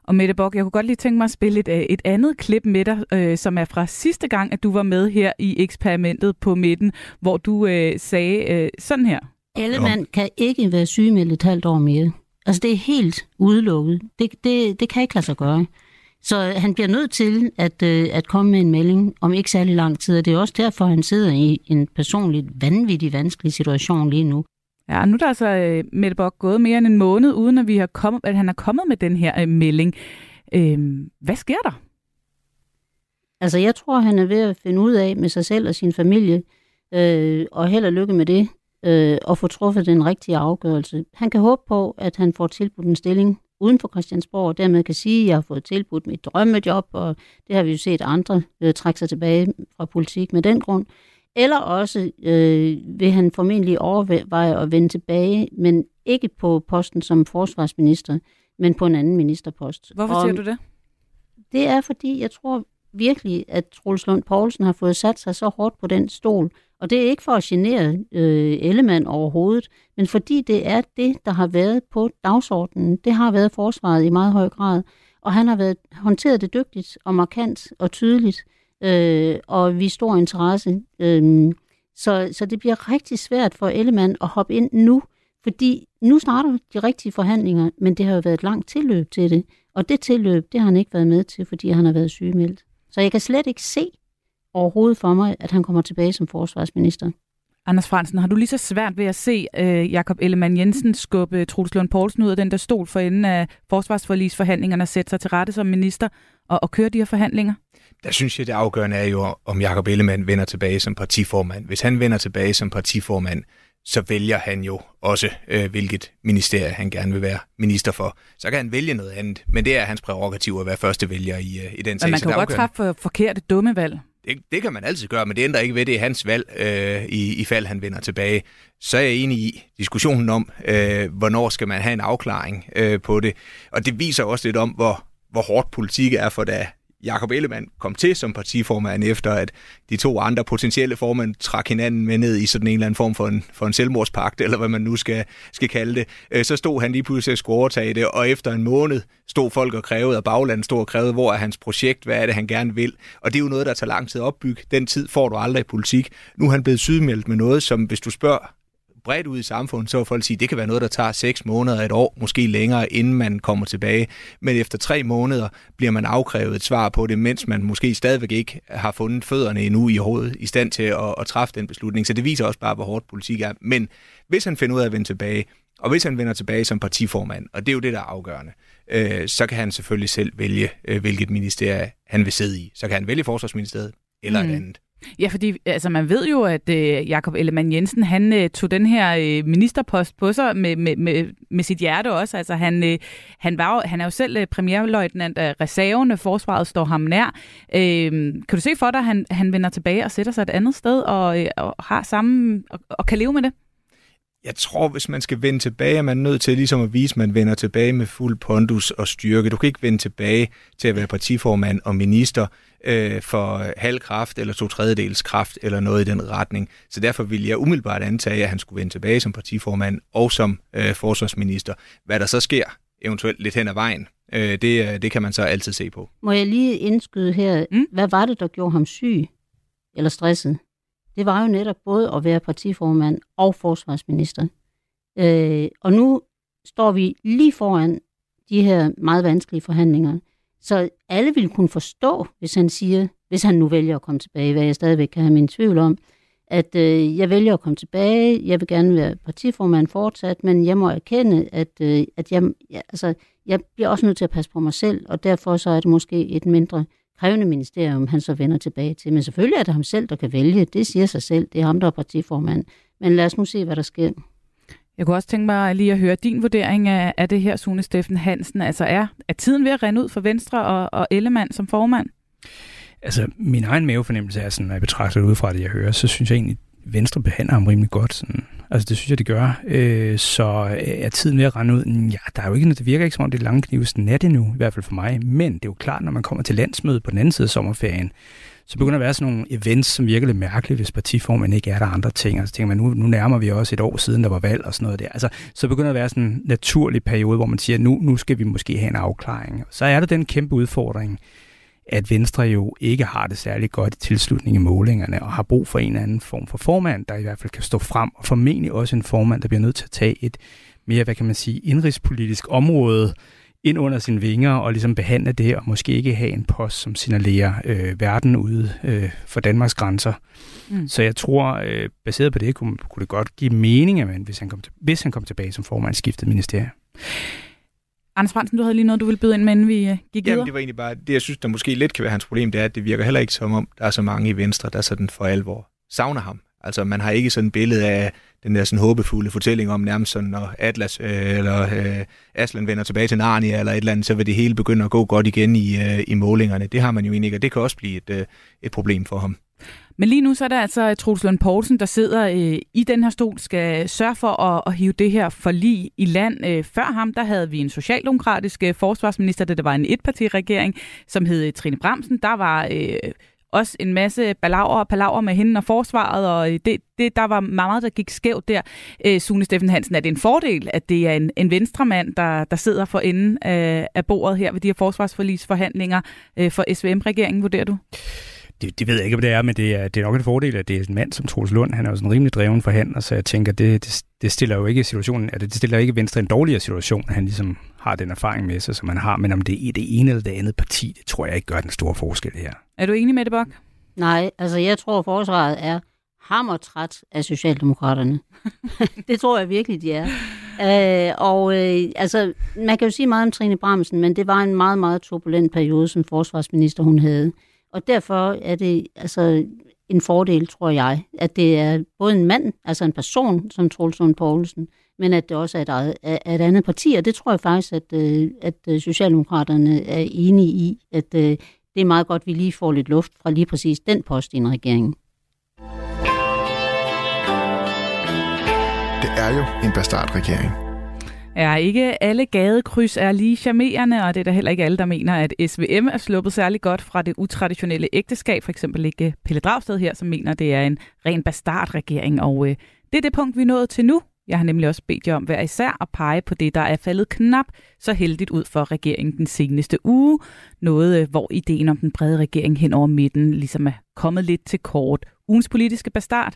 Og Mette Bock, jeg kunne godt lige tænke mig at spille et, øh, et andet klip med dig, øh, som er fra sidste gang, at du var med her i eksperimentet på midten, hvor du øh, sagde øh, sådan her. Ellemann kan ikke være sygemeldt et halvt år mere. Altså, det er helt udelukket. Det, det, det kan ikke lade sig gøre. Så han bliver nødt til at, øh, at komme med en melding om ikke særlig lang tid, og det er også derfor, han sidder i en personligt vanvittig vanskelig situation lige nu. Ja, nu er der altså øh, Mette Bock gået mere end en måned, uden at, vi har kommet, at han er kommet med den her øh, melding. Øh, hvad sker der? Altså, jeg tror, han er ved at finde ud af med sig selv og sin familie, øh, og held og lykke med det, øh, og få truffet den rigtige afgørelse. Han kan håbe på, at han får tilbudt en stilling uden for Christiansborg, og dermed kan sige, at jeg har fået tilbudt mit drømmejob, og det har vi jo set andre øh, trække sig tilbage fra politik med den grund. Eller også øh, vil han formentlig overveje at vende tilbage, men ikke på posten som forsvarsminister, men på en anden ministerpost. Hvorfor siger du det? Det er fordi, jeg tror virkelig, at Troels Lund Poulsen har fået sat sig så hårdt på den stol. Og det er ikke for at genere øh, Ellemann overhovedet, men fordi det er det, der har været på dagsordenen. Det har været forsvaret i meget høj grad, og han har været håndteret det dygtigt og markant og tydeligt øh, og vi stor interesse. Øh, så, så det bliver rigtig svært for Ellemann at hoppe ind nu, fordi nu starter de rigtige forhandlinger, men det har jo været et langt tilløb til det. Og det tilløb, det har han ikke været med til, fordi han har været sygemeldt. Så jeg kan slet ikke se overhovedet for mig, at han kommer tilbage som forsvarsminister. Anders Fransen, har du lige så svært ved at se uh, Jakob Ellemann Jensen skubbe Troels Lund Poulsen ud af den der stol for enden af forsvarsforlisforhandlingerne og sætte sig til rette som minister og, og køre de her forhandlinger? Der synes jeg, det afgørende er jo, om Jakob Ellemann vender tilbage som partiformand. Hvis han vender tilbage som partiformand, så vælger han jo også, øh, hvilket ministerie han gerne vil være minister for. Så kan han vælge noget andet, men det er hans prærogativ at være første vælger i, øh, i den sag. Men man kan jo godt træffe for forkerte dumme valg. Det, det kan man altid gøre, men det ændrer ikke ved, det er hans valg, øh, i, i fald han vender tilbage. Så er jeg enig i diskussionen om, øh, hvornår skal man have en afklaring øh, på det. Og det viser også lidt om, hvor, hvor hårdt politik er, for da Jakob Ellemann kom til som partiformand efter, at de to andre potentielle formænd trak hinanden med ned i sådan en eller anden form for en, for en selvmordspagt, eller hvad man nu skal, skal kalde det. Øh, så stod han lige pludselig og skulle overtage det, og efter en måned stod folk og krævede, og baglandet stod og krævede, hvor er hans projekt, hvad er det, han gerne vil. Og det er jo noget, der tager lang tid at opbygge. Den tid får du aldrig i politik. Nu er han blevet sydmeldt med noget, som hvis du spørger bredt ud i samfundet, så vil folk sige, at det kan være noget, der tager seks måneder, et år, måske længere, inden man kommer tilbage. Men efter tre måneder bliver man afkrævet et svar på det, mens man måske stadigvæk ikke har fundet fødderne endnu i hovedet i stand til at, at træffe den beslutning. Så det viser også bare, hvor hårdt politik er. Men hvis han finder ud af at vende tilbage, og hvis han vender tilbage som partiformand, og det er jo det, der er afgørende, øh, så kan han selvfølgelig selv vælge, øh, hvilket ministerie han vil sidde i. Så kan han vælge forsvarsministeriet eller mm. et andet. Ja, fordi altså, man ved jo, at øh, Jakob Ellemann Jensen, han øh, tog den her øh, ministerpost på sig med, med, med, med sit hjerte også. Altså, han, øh, han, var jo, han er jo selv øh, premierløjtnant af reserverne. Forsvaret står ham nær. Øh, kan du se for dig, at han, han vender tilbage og sætter sig et andet sted og, øh, og har samme og, og kan leve med det? Jeg tror, hvis man skal vende tilbage, er man nødt til ligesom at vise, at man vender tilbage med fuld pondus og styrke. Du kan ikke vende tilbage til at være partiformand og minister øh, for halv kraft eller to tredjedels kraft eller noget i den retning. Så derfor vil jeg umiddelbart antage, at han skulle vende tilbage som partiformand og som øh, forsvarsminister. Hvad der så sker, eventuelt lidt hen ad vejen, øh, det, øh, det kan man så altid se på. Må jeg lige indskyde her, mm? hvad var det, der gjorde ham syg eller stresset? Det var jo netop både at være partiformand og forsvarsminister. Øh, og nu står vi lige foran de her meget vanskelige forhandlinger. Så alle vil kunne forstå, hvis han siger, hvis han nu vælger at komme tilbage, hvad jeg stadigvæk kan have min tvivl om, at øh, jeg vælger at komme tilbage, jeg vil gerne være partiformand fortsat, men jeg må erkende, at, øh, at jeg, ja, altså, jeg bliver også nødt til at passe på mig selv, og derfor så er det måske et mindre krævende ministerium, han så vender tilbage til. Men selvfølgelig er det ham selv, der kan vælge. Det siger sig selv. Det er ham, der er partiformand. Men lad os nu se, hvad der sker. Jeg kunne også tænke mig lige at høre din vurdering af, af det her, Sune Steffen Hansen. Altså er, er tiden ved at rende ud for Venstre og, og Ellemann som formand? Altså, min egen mavefornemmelse er sådan, når jeg betragter det ud fra det, jeg hører, så synes jeg egentlig, Venstre behandler ham rimelig godt. Sådan. Altså, det synes jeg, det gør. Øh, så øh, er tiden ved at rende ud? Ja, der er jo ikke noget, det virker ikke som om, det er lange knives nat endnu, i hvert fald for mig. Men det er jo klart, når man kommer til landsmødet på den anden side af sommerferien, så begynder der at være sådan nogle events, som virker lidt mærkelige, hvis partiformen ikke er der andre ting. Og så tænker man, nu, nu nærmer vi også et år siden, der var valg og sådan noget der. Altså, så begynder der at være sådan en naturlig periode, hvor man siger, nu, nu skal vi måske have en afklaring. Så er der den kæmpe udfordring, at Venstre jo ikke har det særlig godt i tilslutning i målingerne, og har brug for en eller anden form for formand, der i hvert fald kan stå frem, og formentlig også en formand, der bliver nødt til at tage et mere, hvad kan man sige, indrigspolitisk område ind under sine vinger og ligesom behandle det, og måske ikke have en post, som signalerer øh, verden ude øh, for Danmarks grænser. Mm. Så jeg tror, øh, baseret på det, kunne, kunne det godt give mening, at hvis han kom, til, hvis han kom tilbage som formand, skiftet ministerie. Anders Fransen, du havde lige noget, du ville byde ind med, inden vi uh, gik videre. Jamen, det var egentlig bare, det jeg synes, der måske lidt kan være hans problem, det er, at det virker heller ikke som om, der er så mange i Venstre, der sådan for alvor savner ham. Altså, man har ikke sådan et billede af den der sådan håbefulde fortælling om nærmest sådan, når Atlas øh, eller øh, Aslan vender tilbage til Narnia eller et eller andet, så vil det hele begynde at gå godt igen i, øh, i målingerne. Det har man jo egentlig ikke, og det kan også blive et, øh, et problem for ham. Men lige nu så er der altså øh, Troels Lund Poulsen, der sidder øh, i den her stol, skal sørge for at, at hive det her forlig i land. Øh, før ham, der havde vi en socialdemokratisk øh, forsvarsminister, da det var en etpartiregering, som hed øh, Trine Bramsen. Der var øh, også en masse balaver og palaver med hende og forsvaret, og øh, det, det, der var meget, der gik skævt der. Øh, Sune Steffen Hansen, er det en fordel, at det er en, en venstremand, der, der sidder for enden øh, af bordet her ved de her forsvarsforlisforhandlinger øh, for SVM-regeringen, vurderer du? Det, det ved jeg ikke, hvad det er, men det er, det er nok en fordel, at det er en mand som Troels Lund. Han er jo sådan en rimelig dreven forhandler, så jeg tænker, det, det, det stiller jo ikke situationen, at det stiller ikke Venstre en dårligere situation, at han ligesom har den erfaring med sig, som han har. Men om det er det ene eller det andet parti, det tror jeg ikke gør den store forskel her. Er du enig med det, Bok? Nej, altså jeg tror, forsvaret er hammertræt af Socialdemokraterne. det tror jeg virkelig, de er. Øh, og øh, altså, man kan jo sige meget om Trine Bramsen, men det var en meget, meget turbulent periode som forsvarsminister, hun havde. Og derfor er det altså en fordel, tror jeg, at det er både en mand, altså en person som Troels Lund Poulsen, men at det også er et, eget, er et andet parti, og det tror jeg faktisk, at, øh, at øh, Socialdemokraterne er enige i, at øh, det er meget godt, at vi lige får lidt luft fra lige præcis den post i en regering. Det er jo en bastardregering. Ja, ikke alle gadekryds er lige charmerende, og det er da heller ikke alle, der mener, at SVM er sluppet særlig godt fra det utraditionelle ægteskab. For eksempel ikke Pelle Dragsted her, som mener, det er en ren bastardregering. Og øh, det er det punkt, vi er nået til nu. Jeg har nemlig også bedt jer om hver især at pege på det, der er faldet knap så heldigt ud for regeringen den seneste uge. Noget, øh, hvor ideen om den brede regering hen over midten ligesom er kommet lidt til kort. Ugens politiske bastard.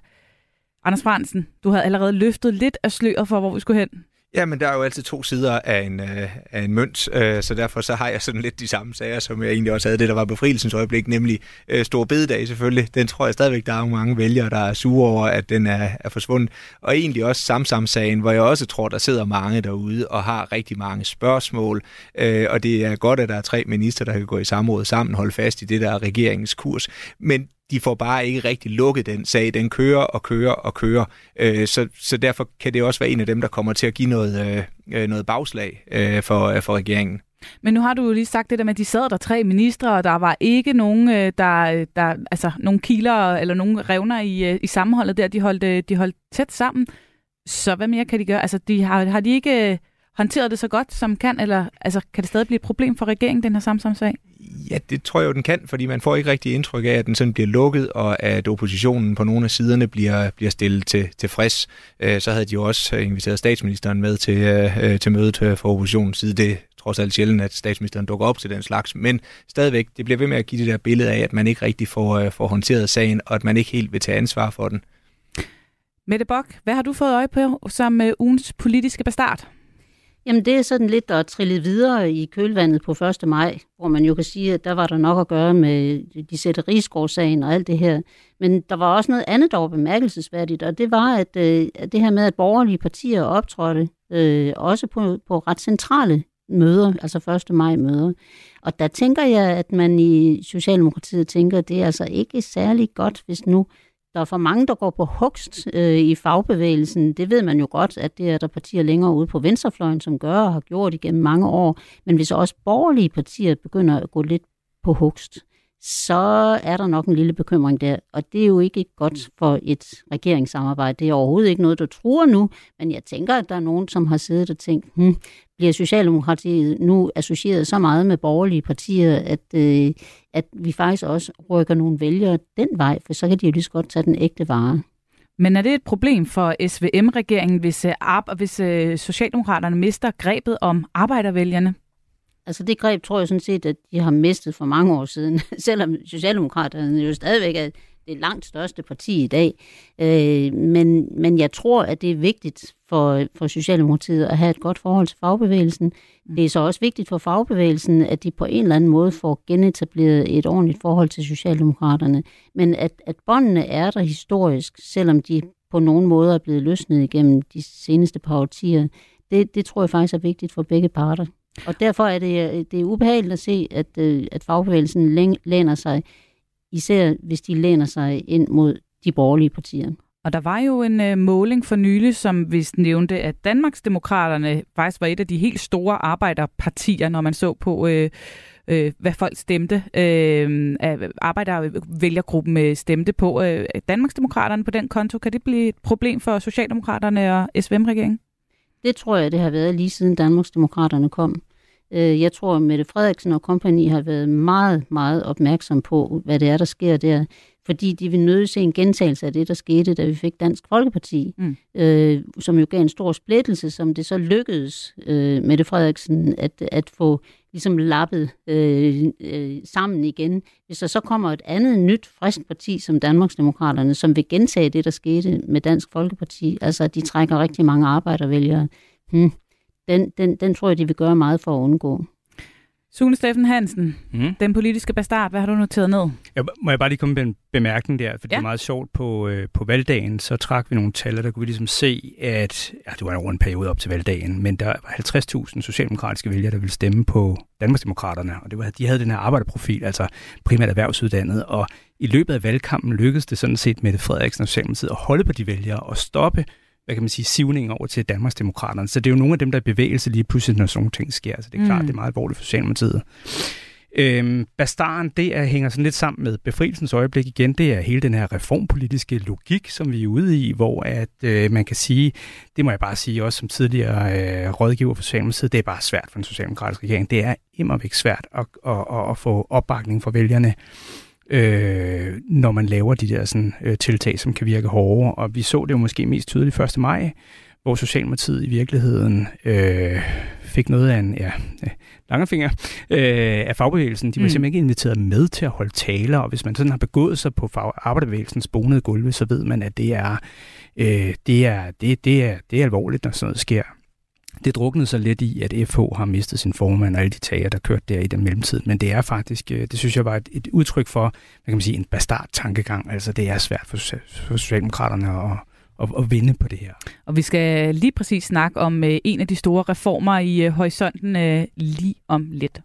Anders Fransen, du havde allerede løftet lidt af sløret for, hvor vi skulle hen. Ja, men der er jo altid to sider af en, øh, af en mønt, øh, så derfor så har jeg sådan lidt de samme sager, som jeg egentlig også havde det, der var befrielsens øjeblik, nemlig øh, Stor Bededag selvfølgelig. Den tror jeg stadigvæk, der er mange vælgere, der er sure over, at den er, er forsvundet. Og egentlig også Samsam-sagen, hvor jeg også tror, der sidder mange derude og har rigtig mange spørgsmål. Øh, og det er godt, at der er tre minister, der kan gå i samråd sammen, holde fast i det, der er regeringens kurs. Men de får bare ikke rigtig lukket den sag. Den kører og kører og kører. Øh, så, så derfor kan det også være en af dem, der kommer til at give noget, øh, øh noget bagslag øh, for, øh, for regeringen. Men nu har du jo lige sagt det der med, at de sad der tre ministre, og der var ikke nogen, øh, der, der, altså, nogen kiler eller nogen revner i, øh, i sammenholdet der. De holdt, de holdt tæt sammen. Så hvad mere kan de gøre? Altså, de har, har de ikke håndteret det så godt, som kan, eller altså, kan det stadig blive et problem for regeringen, den her Samsam-sag? Ja, det tror jeg jo, den kan, fordi man får ikke rigtig indtryk af, at den sådan bliver lukket, og at oppositionen på nogle af siderne bliver, bliver stillet til, til frisk. Øh, så havde de jo også inviteret statsministeren med til, øh, til mødet øh, for oppositionens side. Det trods alt sjældent, at statsministeren dukker op til den slags, men stadigvæk, det bliver ved med at give det der billede af, at man ikke rigtig får, får håndteret sagen, og at man ikke helt vil tage ansvar for den. Mette Bock, hvad har du fået øje på som ugens politiske bastard? Jamen det er sådan lidt at trille videre i kølvandet på 1. maj, hvor man jo kan sige, at der var der nok at gøre med øh, de sætte rigsgårdssagen og alt det her. Men der var også noget andet, der var bemærkelsesværdigt, og det var, at, øh, det her med, at borgerlige partier optrådte øh, også på, på ret centrale møder, altså 1. maj møder. Og der tænker jeg, at man i Socialdemokratiet tænker, at det er altså ikke særlig godt, hvis nu der er for mange, der går på hugst øh, i fagbevægelsen. Det ved man jo godt, at det er der partier længere ude på venstrefløjen, som gør og har gjort igennem mange år. Men hvis også borgerlige partier begynder at gå lidt på hugst, så er der nok en lille bekymring der. Og det er jo ikke godt for et regeringssamarbejde. Det er overhovedet ikke noget, der truer nu, men jeg tænker, at der er nogen, som har siddet og tænkt, hmm, bliver Socialdemokratiet nu associeret så meget med borgerlige partier, at, øh, at vi faktisk også rykker nogle vælgere den vej, for så kan de jo lige så godt tage den ægte vare. Men er det et problem for SVM-regeringen, hvis, uh, hvis uh, Socialdemokraterne mister grebet om arbejdervælgerne? Altså det greb tror jeg sådan set, at de har mistet for mange år siden, selvom Socialdemokraterne jo stadigvæk er det langt største parti i dag. Øh, men, men jeg tror, at det er vigtigt for, for Socialdemokratiet at have et godt forhold til fagbevægelsen. Mm. Det er så også vigtigt for fagbevægelsen, at de på en eller anden måde får genetableret et ordentligt forhold til Socialdemokraterne. Men at, at båndene er der historisk, selvom de på nogen måde er blevet løsnet igennem de seneste par årtier, det, det tror jeg faktisk er vigtigt for begge parter. Og derfor er det, øh, det er ubehageligt at se, at, øh, at fagbevægelsen læner sig, især hvis de læner sig ind mod de borgerlige partier. Og der var jo en øh, måling for nylig, som vist nævnte, at Danmarksdemokraterne faktisk var et af de helt store arbejderpartier, når man så på, øh, øh, hvad folk stemte. Øh, arbejdervælgergruppen øh, stemte på. Øh, Danmarksdemokraterne på den konto, kan det blive et problem for Socialdemokraterne og SVM-regeringen? Det tror jeg, det har været lige siden Danmarksdemokraterne kom. Øh, jeg tror, at Mette Frederiksen og kompagni har været meget, meget opmærksom på, hvad det er, der sker der. Fordi de vil nøde se en gentagelse af det, der skete, da vi fik Dansk Folkeparti, mm. øh, som jo gav en stor splittelse, som det så lykkedes øh, Mette Frederiksen at, at få ligesom lappet øh, øh, sammen igen. Hvis der så kommer et andet nyt, frisk parti som Danmarksdemokraterne, som vil gentage det, der skete med Dansk Folkeparti, altså at de trækker rigtig mange arbejdervælgere, hmm, den, den, den tror jeg, de vil gøre meget for at undgå. Sune Steffen Hansen, mm. den politiske bastard, hvad har du noteret ned? Jeg, må jeg bare lige komme med en bemærkning der, for ja. det er meget sjovt. På, øh, på valgdagen, så trak vi nogle tal, der kunne vi ligesom se, at ja, det var en periode op til valgdagen, men der var 50.000 socialdemokratiske vælgere, der ville stemme på Danmarksdemokraterne, og det var, de havde den her arbejderprofil, altså primært erhvervsuddannet, og i løbet af valgkampen lykkedes det sådan set med Frederiksen og Socialdemokratiet at holde på de vælgere og stoppe hvad kan man sige, sivning over til Danmarksdemokraterne. Så det er jo nogle af dem, der er i bevægelse lige pludselig, når sådan nogle ting sker. Så det er mm. klart, det er meget alvorligt for Socialdemokratiet. Øhm, Bastaren, det er, hænger sådan lidt sammen med befrielsens øjeblik igen. Det er hele den her reformpolitiske logik, som vi er ude i, hvor at øh, man kan sige, det må jeg bare sige også som tidligere øh, rådgiver for Socialdemokratiet, det er bare svært for en socialdemokratisk regering. Det er immer væk svært at, at, at, at få opbakning fra vælgerne øh, når man laver de der sådan, øh, tiltag, som kan virke hårdere. Og vi så det jo måske mest tydeligt 1. maj, hvor Socialdemokratiet i virkeligheden øh, fik noget af en ja, langefinger øh, af fagbevægelsen. De var mm. simpelthen ikke inviteret med til at holde taler, og hvis man sådan har begået sig på fag- arbejderbevægelsens bonede gulve, så ved man, at det er, øh, det er, det, det er, det er alvorligt, når sådan noget sker det druknede sig lidt i, at FH har mistet sin formand og alle de tager, der kørte der i den mellemtid. Men det er faktisk, øh, det synes jeg var et, et udtryk for, hvad kan man sige, en bastard tankegang. Altså det er svært for, for Socialdemokraterne at, at, at vinde på det her. Og vi skal lige præcis snakke om uh, en af de store reformer i uh, horisonten lige om lidt.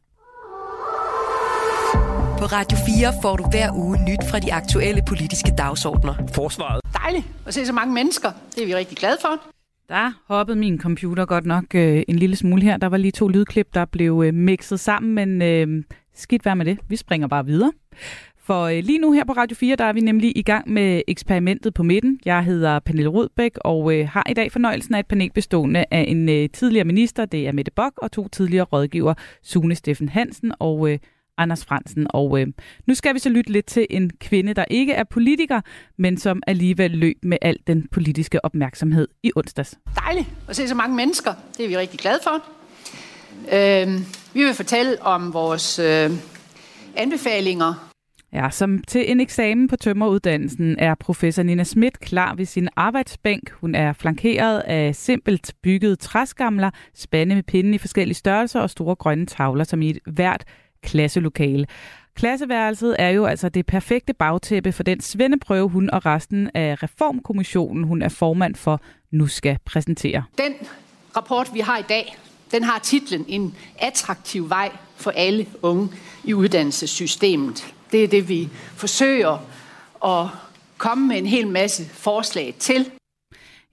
På Radio 4 får du hver uge nyt fra de aktuelle politiske dagsordner. Forsvaret. Dejligt at se så mange mennesker. Det er vi rigtig glade for. Der hoppede min computer godt nok øh, en lille smule her. Der var lige to lydklip, der blev øh, mixet sammen, men øh, skidt være med det. Vi springer bare videre. For øh, lige nu her på Radio 4, der er vi nemlig i gang med eksperimentet på midten. Jeg hedder Pernille Rudbæk og øh, har i dag fornøjelsen af et panel bestående af en øh, tidligere minister, det er Mette Bok, og to tidligere rådgiver, Sune Steffen Hansen og øh, Anders Fransen. Og øh, nu skal vi så lytte lidt til en kvinde, der ikke er politiker, men som alligevel løb med al den politiske opmærksomhed i onsdags. Dejligt at se så mange mennesker. Det er vi rigtig glade for. Øh, vi vil fortælle om vores øh, anbefalinger Ja, som til en eksamen på tømmeruddannelsen er professor Nina Schmidt klar ved sin arbejdsbænk. Hun er flankeret af simpelt bygget træskamler, spande med pinden i forskellige størrelser og store grønne tavler, som i et hvert klasselokale. Klasseværelset er jo altså det perfekte bagtæppe for den svendeprøve, hun og resten af Reformkommissionen, hun er formand for, nu skal præsentere. Den rapport, vi har i dag, den har titlen En attraktiv vej for alle unge i uddannelsessystemet. Det er det, vi forsøger at komme med en hel masse forslag til.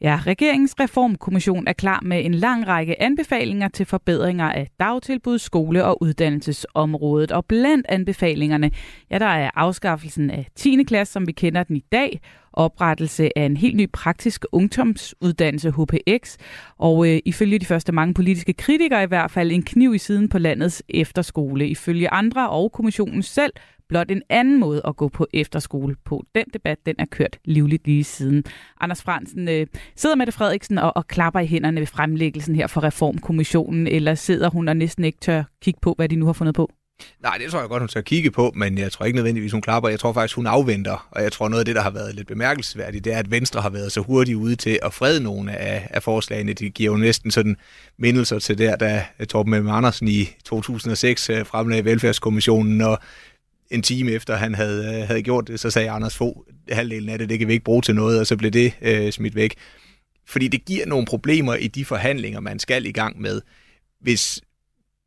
Ja, regeringens reformkommission er klar med en lang række anbefalinger til forbedringer af dagtilbud, skole og uddannelsesområdet. Og blandt anbefalingerne, ja, der er afskaffelsen af 10. klasse, som vi kender den i dag, oprettelse af en helt ny praktisk ungdomsuddannelse, HPX, og øh, ifølge de første mange politiske kritikere i hvert fald en kniv i siden på landets efterskole. Ifølge andre og kommissionen selv blot en anden måde at gå på efterskole på. Den debat, den er kørt livligt lige siden. Anders Fransen, øh, sidder Mette Frederiksen og, og klapper i hænderne ved fremlæggelsen her for Reformkommissionen, eller sidder hun og næsten ikke tør kigge på, hvad de nu har fundet på? Nej, det tror jeg godt, hun skal kigge på, men jeg tror ikke nødvendigvis, hun klapper. Jeg tror faktisk, hun afventer, og jeg tror noget af det, der har været lidt bemærkelsesværdigt, det er, at Venstre har været så hurtigt ude til at frede nogle af, af forslagene. De giver jo næsten sådan mindelser til der, da Torben M. Andersen i 2006 øh, fremlagde Velfærdskommissionen, og en time efter han havde, øh, havde gjort det, så sagde Anders Fogh, halvdelen af det, det kan vi ikke bruge til noget, og så blev det øh, smidt væk. Fordi det giver nogle problemer i de forhandlinger, man skal i gang med. Hvis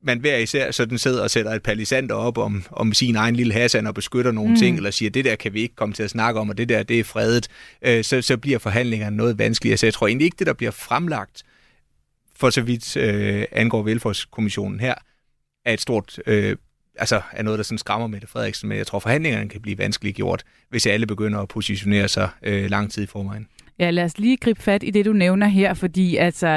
man hver især sådan sidder og sætter et palisanter op om, om sin egen lille Hassan og beskytter nogle mm. ting, eller siger, det der kan vi ikke komme til at snakke om, og det der, det er fredet, øh, så, så bliver forhandlingerne noget vanskeligere. Så jeg tror egentlig ikke, det der bliver fremlagt, for så vidt øh, angår velfærdskommissionen her, er et stort øh, altså er noget, der sådan skræmmer Mette Frederiksen, men jeg tror, forhandlingerne kan blive vanskeligt gjort, hvis alle begynder at positionere sig øh, lang tid i forvejen. Ja, lad os lige gribe fat i det, du nævner her, fordi altså,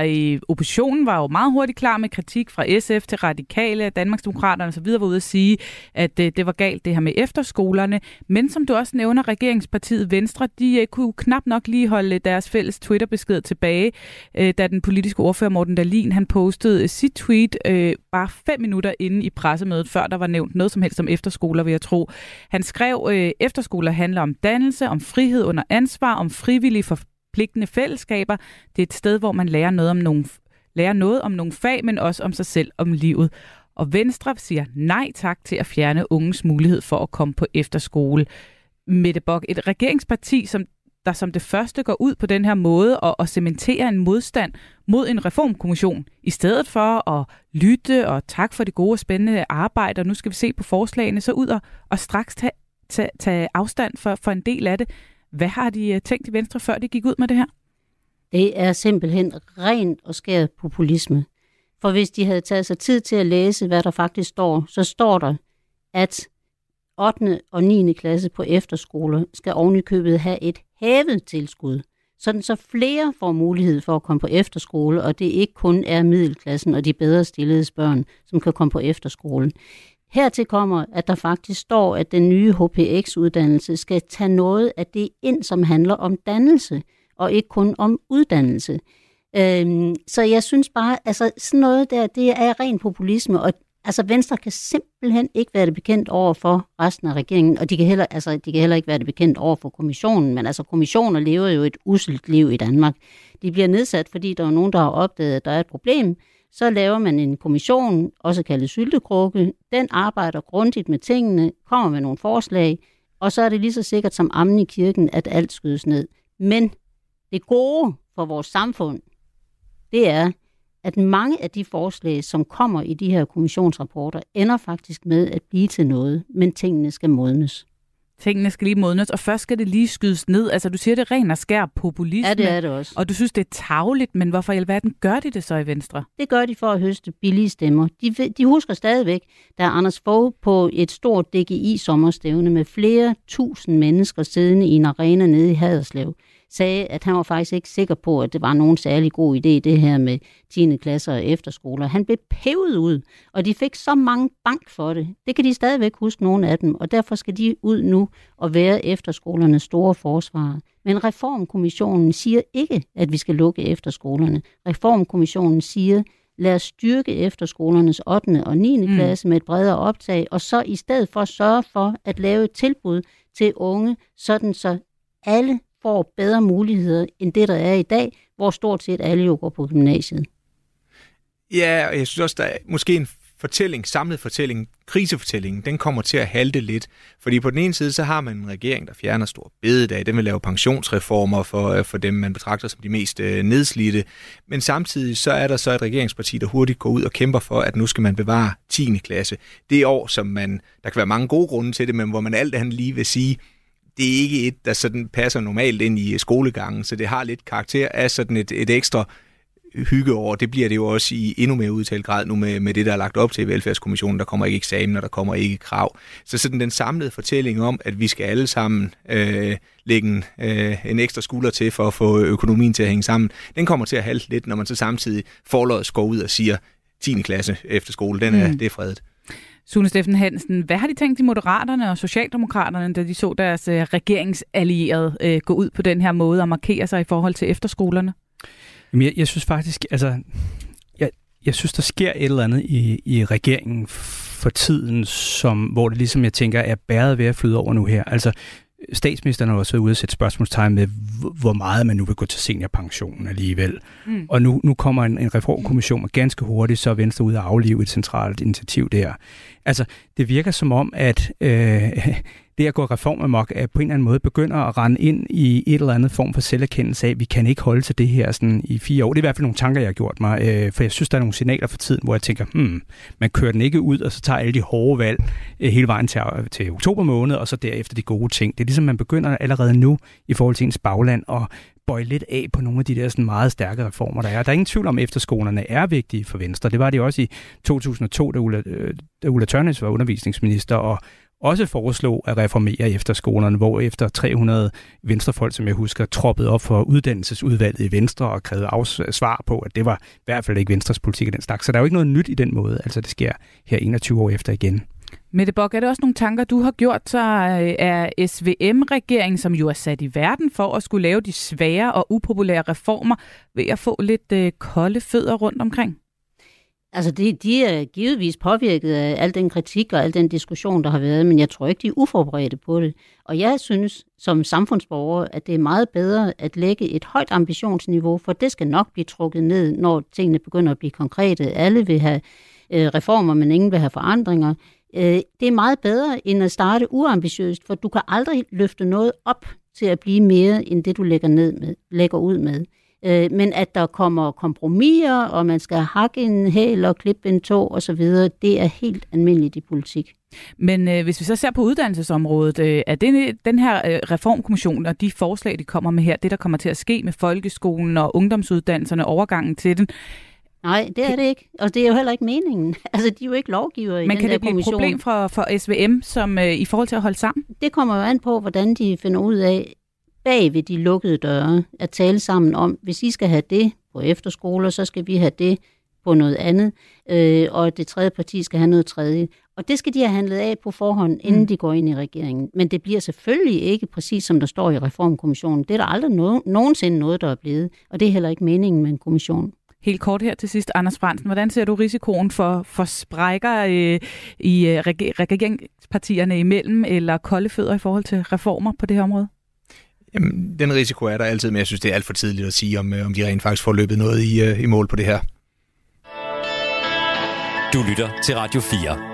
oppositionen var jo meget hurtigt klar med kritik fra SF til radikale, Danmarksdemokraterne osv. var ude at sige, at øh, det, var galt det her med efterskolerne. Men som du også nævner, regeringspartiet Venstre, de øh, kunne knap nok lige holde deres fælles Twitter-besked tilbage, øh, da den politiske ordfører Morten Dalin, han postede sit tweet øh, bare fem minutter inde i pressemødet, før der var nævnt noget som helst om efterskoler, vil jeg tro. Han skrev, efterskoler handler om dannelse, om frihed under ansvar, om frivillige for forpligtende fællesskaber. Det er et sted, hvor man lærer noget om nogle, lærer noget om nogle fag, men også om sig selv, om livet. Og Venstre siger nej tak til at fjerne unges mulighed for at komme på efterskole. Mette Bok, et regeringsparti, som der som det første går ud på den her måde og, og cementerer en modstand mod en reformkommission, i stedet for at lytte og tak for det gode og spændende arbejde, og nu skal vi se på forslagene, så ud og, og straks tage, tage, tage afstand for, for en del af det. Hvad har de øh, tænkt i Venstre, før de gik ud med det her? Det er simpelthen rent og skært populisme. For hvis de havde taget sig tid til at læse, hvad der faktisk står, så står der, at 8. og 9. klasse på efterskoler skal ovenikøbet have et hævet tilskud, sådan så flere får mulighed for at komme på efterskole, og det ikke kun er middelklassen og de bedre stillede børn, som kan komme på efterskolen. Hertil kommer, at der faktisk står, at den nye HPX-uddannelse skal tage noget af det ind, som handler om dannelse, og ikke kun om uddannelse. Øhm, så jeg synes bare, altså sådan noget der, det er ren populisme, og altså Venstre kan simpelthen ikke være det bekendt over for resten af regeringen, og de kan, heller, altså, de kan heller ikke være det bekendt over for kommissionen, men altså kommissioner lever jo et uselt liv i Danmark. De bliver nedsat, fordi der er nogen, der har opdaget, at der er et problem, så laver man en kommission, også kaldet syltekrukke. Den arbejder grundigt med tingene, kommer med nogle forslag, og så er det lige så sikkert som ammen i kirken, at alt skydes ned. Men det gode for vores samfund, det er, at mange af de forslag, som kommer i de her kommissionsrapporter, ender faktisk med at blive til noget, men tingene skal modnes. Tingene skal lige modnes, og først skal det lige skydes ned. Altså, du siger, det ren og skær populisme. Ja, det er det også. Og du synes, det er tavligt, men hvorfor i alverden gør de det så i Venstre? Det gør de for at høste billige stemmer. De, de husker stadigvæk, da Anders Fogh på et stort DGI-sommerstævne med flere tusind mennesker siddende i en arena nede i Haderslev, sagde, at han var faktisk ikke sikker på, at det var nogen særlig god idé, det her med 10. klasser og efterskoler. Han blev pævet ud, og de fik så mange bank for det. Det kan de stadigvæk huske, nogle af dem, og derfor skal de ud nu og være efterskolernes store forsvar. Men Reformkommissionen siger ikke, at vi skal lukke efterskolerne. Reformkommissionen siger, lad os styrke efterskolernes 8. og 9. Mm. klasse med et bredere optag, og så i stedet for sørge for at lave et tilbud til unge, sådan så alle får bedre muligheder end det, der er i dag, hvor stort set alle jo går på gymnasiet. Ja, og jeg synes også, der er måske en fortælling, samlet fortælling, krisefortællingen, den kommer til at halte lidt. Fordi på den ene side, så har man en regering, der fjerner stor bededag, den vil lave pensionsreformer for, øh, for dem, man betragter som de mest øh, nedslidte. Men samtidig så er der så et regeringsparti, der hurtigt går ud og kæmper for, at nu skal man bevare 10. klasse. Det år, som man, der kan være mange gode grunde til det, men hvor man alt andet lige vil sige, det er ikke et, der sådan passer normalt ind i skolegangen, så det har lidt karakter af sådan et, et ekstra hyggeår. Det bliver det jo også i endnu mere udtalt grad nu med, med det, der er lagt op til velfærdskommissionen. Der kommer ikke eksamen, og der kommer ikke krav. Så sådan den samlede fortælling om, at vi skal alle sammen øh, lægge en, øh, en ekstra skulder til for at få økonomien til at hænge sammen, den kommer til at halte lidt, når man så samtidig forløjet går ud og siger, 10. klasse efter skole, den er, mm. det er fredet. Sune Steffen Hansen, hvad har de tænkt i Moderaterne og Socialdemokraterne, da de så deres øh, regeringsallierede øh, gå ud på den her måde og markere sig i forhold til efterskolerne? Jamen, jeg, jeg synes faktisk, altså, jeg, jeg synes, der sker et eller andet i, i regeringen for tiden, som, hvor det ligesom, jeg tænker, er bæret ved at flyde over nu her. Altså, statsministeren har også været ude at sætte spørgsmålstegn med, hvor meget man nu vil gå til seniorpensionen alligevel. Mm. Og nu, nu kommer en, en reformkommission, og ganske hurtigt så er Venstre ud at aflive et centralt initiativ der. Altså, det virker som om, at øh, det at gå reformamok er på en eller anden måde begynder at rende ind i et eller andet form for selverkendelse af, at vi kan ikke holde til det her sådan i fire år. Det er i hvert fald nogle tanker, jeg har gjort mig, øh, for jeg synes, der er nogle signaler for tiden, hvor jeg tænker, hmm, man kører den ikke ud, og så tager alle de hårde valg øh, hele vejen til, til oktober måned, og så derefter de gode ting. Det er ligesom, man begynder allerede nu i forhold til ens bagland og bøje lidt af på nogle af de der sådan meget stærke reformer, der er. Der er ingen tvivl om, at efterskolerne er vigtige for Venstre. Det var det også i 2002, da Ulla, øh, da Ulla Tørnes var undervisningsminister, og også foreslog at reformere efterskolerne, hvor efter 300 venstrefolk, som jeg husker, troppede op for uddannelsesudvalget i Venstre og krævede svar på, at det var i hvert fald ikke Venstres politik af den slags. Så der er jo ikke noget nyt i den måde. Altså det sker her 21 år efter igen. Mette Bock, er det også nogle tanker, du har gjort sig af øh, SVM-regeringen, som jo er sat i verden for at skulle lave de svære og upopulære reformer, ved at få lidt øh, kolde fødder rundt omkring? Altså, de, de er givetvis påvirket af al den kritik og al den diskussion, der har været, men jeg tror ikke, de er uforberedte på det. Og jeg synes som samfundsborger, at det er meget bedre at lægge et højt ambitionsniveau, for det skal nok blive trukket ned, når tingene begynder at blive konkrete. Alle vil have øh, reformer, men ingen vil have forandringer. Øh, det er meget bedre end at starte uambitiøst, for du kan aldrig løfte noget op til at blive mere end det, du lægger, ned med, lægger ud med. Øh, men at der kommer kompromiser, og man skal hakke en hæl og klippe en tog osv., det er helt almindeligt i politik. Men øh, hvis vi så ser på uddannelsesområdet, øh, er det, den her øh, reformkommission og de forslag, de kommer med her, det der kommer til at ske med folkeskolen og ungdomsuddannelserne, overgangen til den, Nej, det er det ikke. Og det er jo heller ikke meningen. Altså, de er jo ikke lovgiver i Men den kan det blive kommission. et problem for, for SVM som, øh, i forhold til at holde sammen? Det kommer jo an på, hvordan de finder ud af, bag ved de lukkede døre, at tale sammen om, hvis I skal have det på efterskoler, så skal vi have det på noget andet, øh, og det tredje parti skal have noget tredje. Og det skal de have handlet af på forhånd, inden mm. de går ind i regeringen. Men det bliver selvfølgelig ikke præcis, som der står i Reformkommissionen. Det er der aldrig no- nogensinde noget, der er blevet, og det er heller ikke meningen med en kommission. Helt kort her til sidst, Anders Fransen. Hvordan ser du risikoen for, for sprækker øh, i øh, regeringspartierne imellem, eller kolde fødder i forhold til reformer på det her område? Jamen, den risiko er der altid, men jeg synes, det er alt for tidligt at sige, om, øh, om de rent faktisk får løbet noget i, øh, i mål på det her. Du lytter til Radio 4.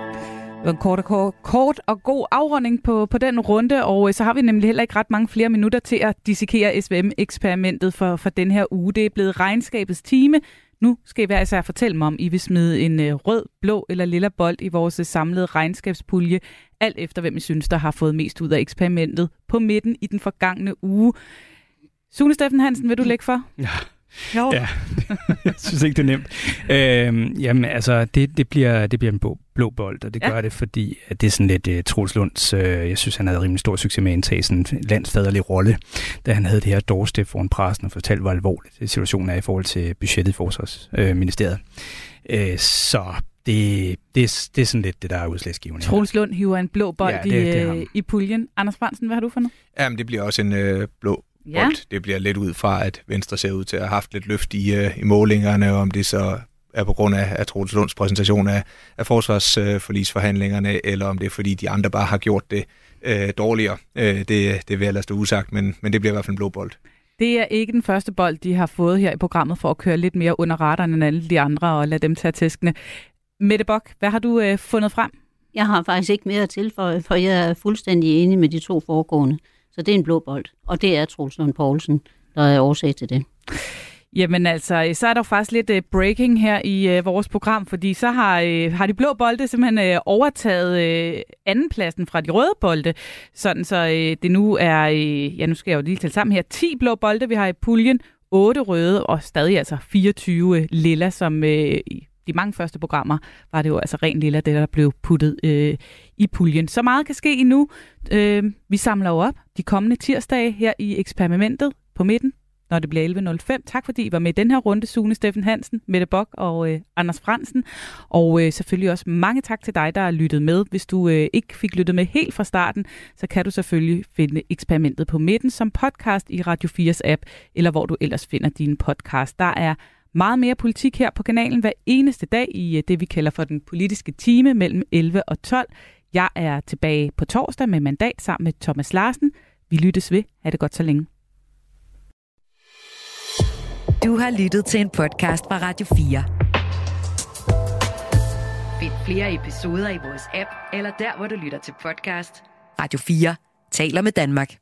Det var en kort og, kort og god afrunding på, på den runde, og øh, så har vi nemlig heller ikke ret mange flere minutter til at dissekere SVM-eksperimentet for, for den her uge. Det er blevet regnskabets time. Nu skal I hver især fortælle mig, om I vil smide en øh, rød, blå eller lilla bold i vores øh, samlede regnskabspulje, alt efter hvem I synes, der har fået mest ud af eksperimentet på midten i den forgangne uge. Sune Steffen Hansen, vil du lægge for? Ja. Jo. Ja, jeg synes ikke, det er nemt. Øhm, jamen, altså, det, det, bliver, det bliver en blå, blå bold, og det ja. gør det, fordi at det er sådan lidt uh, Troels Lunds, uh, jeg synes, han havde rimelig stor succes med at indtage sådan en landsfaderlig rolle, da han havde det her doorstep foran pressen og fortalte, hvor alvorligt situationen er i forhold til budgettet i Forsvarsministeriet. Uh, uh, så det, det, det er sådan lidt det, der er udslagsgivende. Troels Lund hiver en blå bold ja, det, det i, i puljen. Anders Fransen, hvad har du for noget? Jamen, det bliver også en øh, blå Ja. bold. Det bliver lidt ud fra, at Venstre ser ud til at have haft lidt løft i, øh, i målingerne, og om det så er på grund af, af Troels Lunds præsentation af, af forsvarsforlisforhandlingerne, øh, eller om det er fordi, de andre bare har gjort det øh, dårligere. Øh, det, det vil jeg lade stå usagt, men, men det bliver i hvert fald en blå bold. Det er ikke den første bold, de har fået her i programmet for at køre lidt mere under radaren end alle de andre og lade dem tage tæskene. Mette Bok, hvad har du øh, fundet frem? Jeg har faktisk ikke mere at tilføje, for jeg er fuldstændig enig med de to foregående. Så det er en blå bold, og det er Troels Lund Poulsen, der er årsag til det. Jamen altså, øh, så er der faktisk lidt uh, breaking her i uh, vores program, fordi så har, uh, har de blå bolde simpelthen uh, overtaget uh, andenpladsen fra de røde bolde, sådan så uh, det nu er, uh, ja nu skal jeg jo lige tælle sammen her, 10 blå bolde, vi har i puljen, 8 røde og stadig altså 24 lilla, som uh, de mange første programmer var det jo altså rent lilla, det der blev puttet øh, i puljen. Så meget kan ske endnu. Øh, vi samler jo op de kommende tirsdage her i eksperimentet på midten når det bliver 11.05. Tak fordi I var med i den her runde, Sune Steffen Hansen, Mette Bok og øh, Anders Fransen. Og øh, selvfølgelig også mange tak til dig, der har lyttet med. Hvis du øh, ikke fik lyttet med helt fra starten, så kan du selvfølgelig finde eksperimentet på midten som podcast i Radio 4's app, eller hvor du ellers finder din podcast. Der er meget mere politik her på kanalen hver eneste dag i øh, det, vi kalder for den politiske time mellem 11 og 12. Jeg er tilbage på torsdag med mandat sammen med Thomas Larsen. Vi lyttes ved. Ha' det godt så længe. Du har lyttet til en podcast fra Radio 4. Find flere episoder i vores app, eller der, hvor du lytter til podcast. Radio 4 taler med Danmark.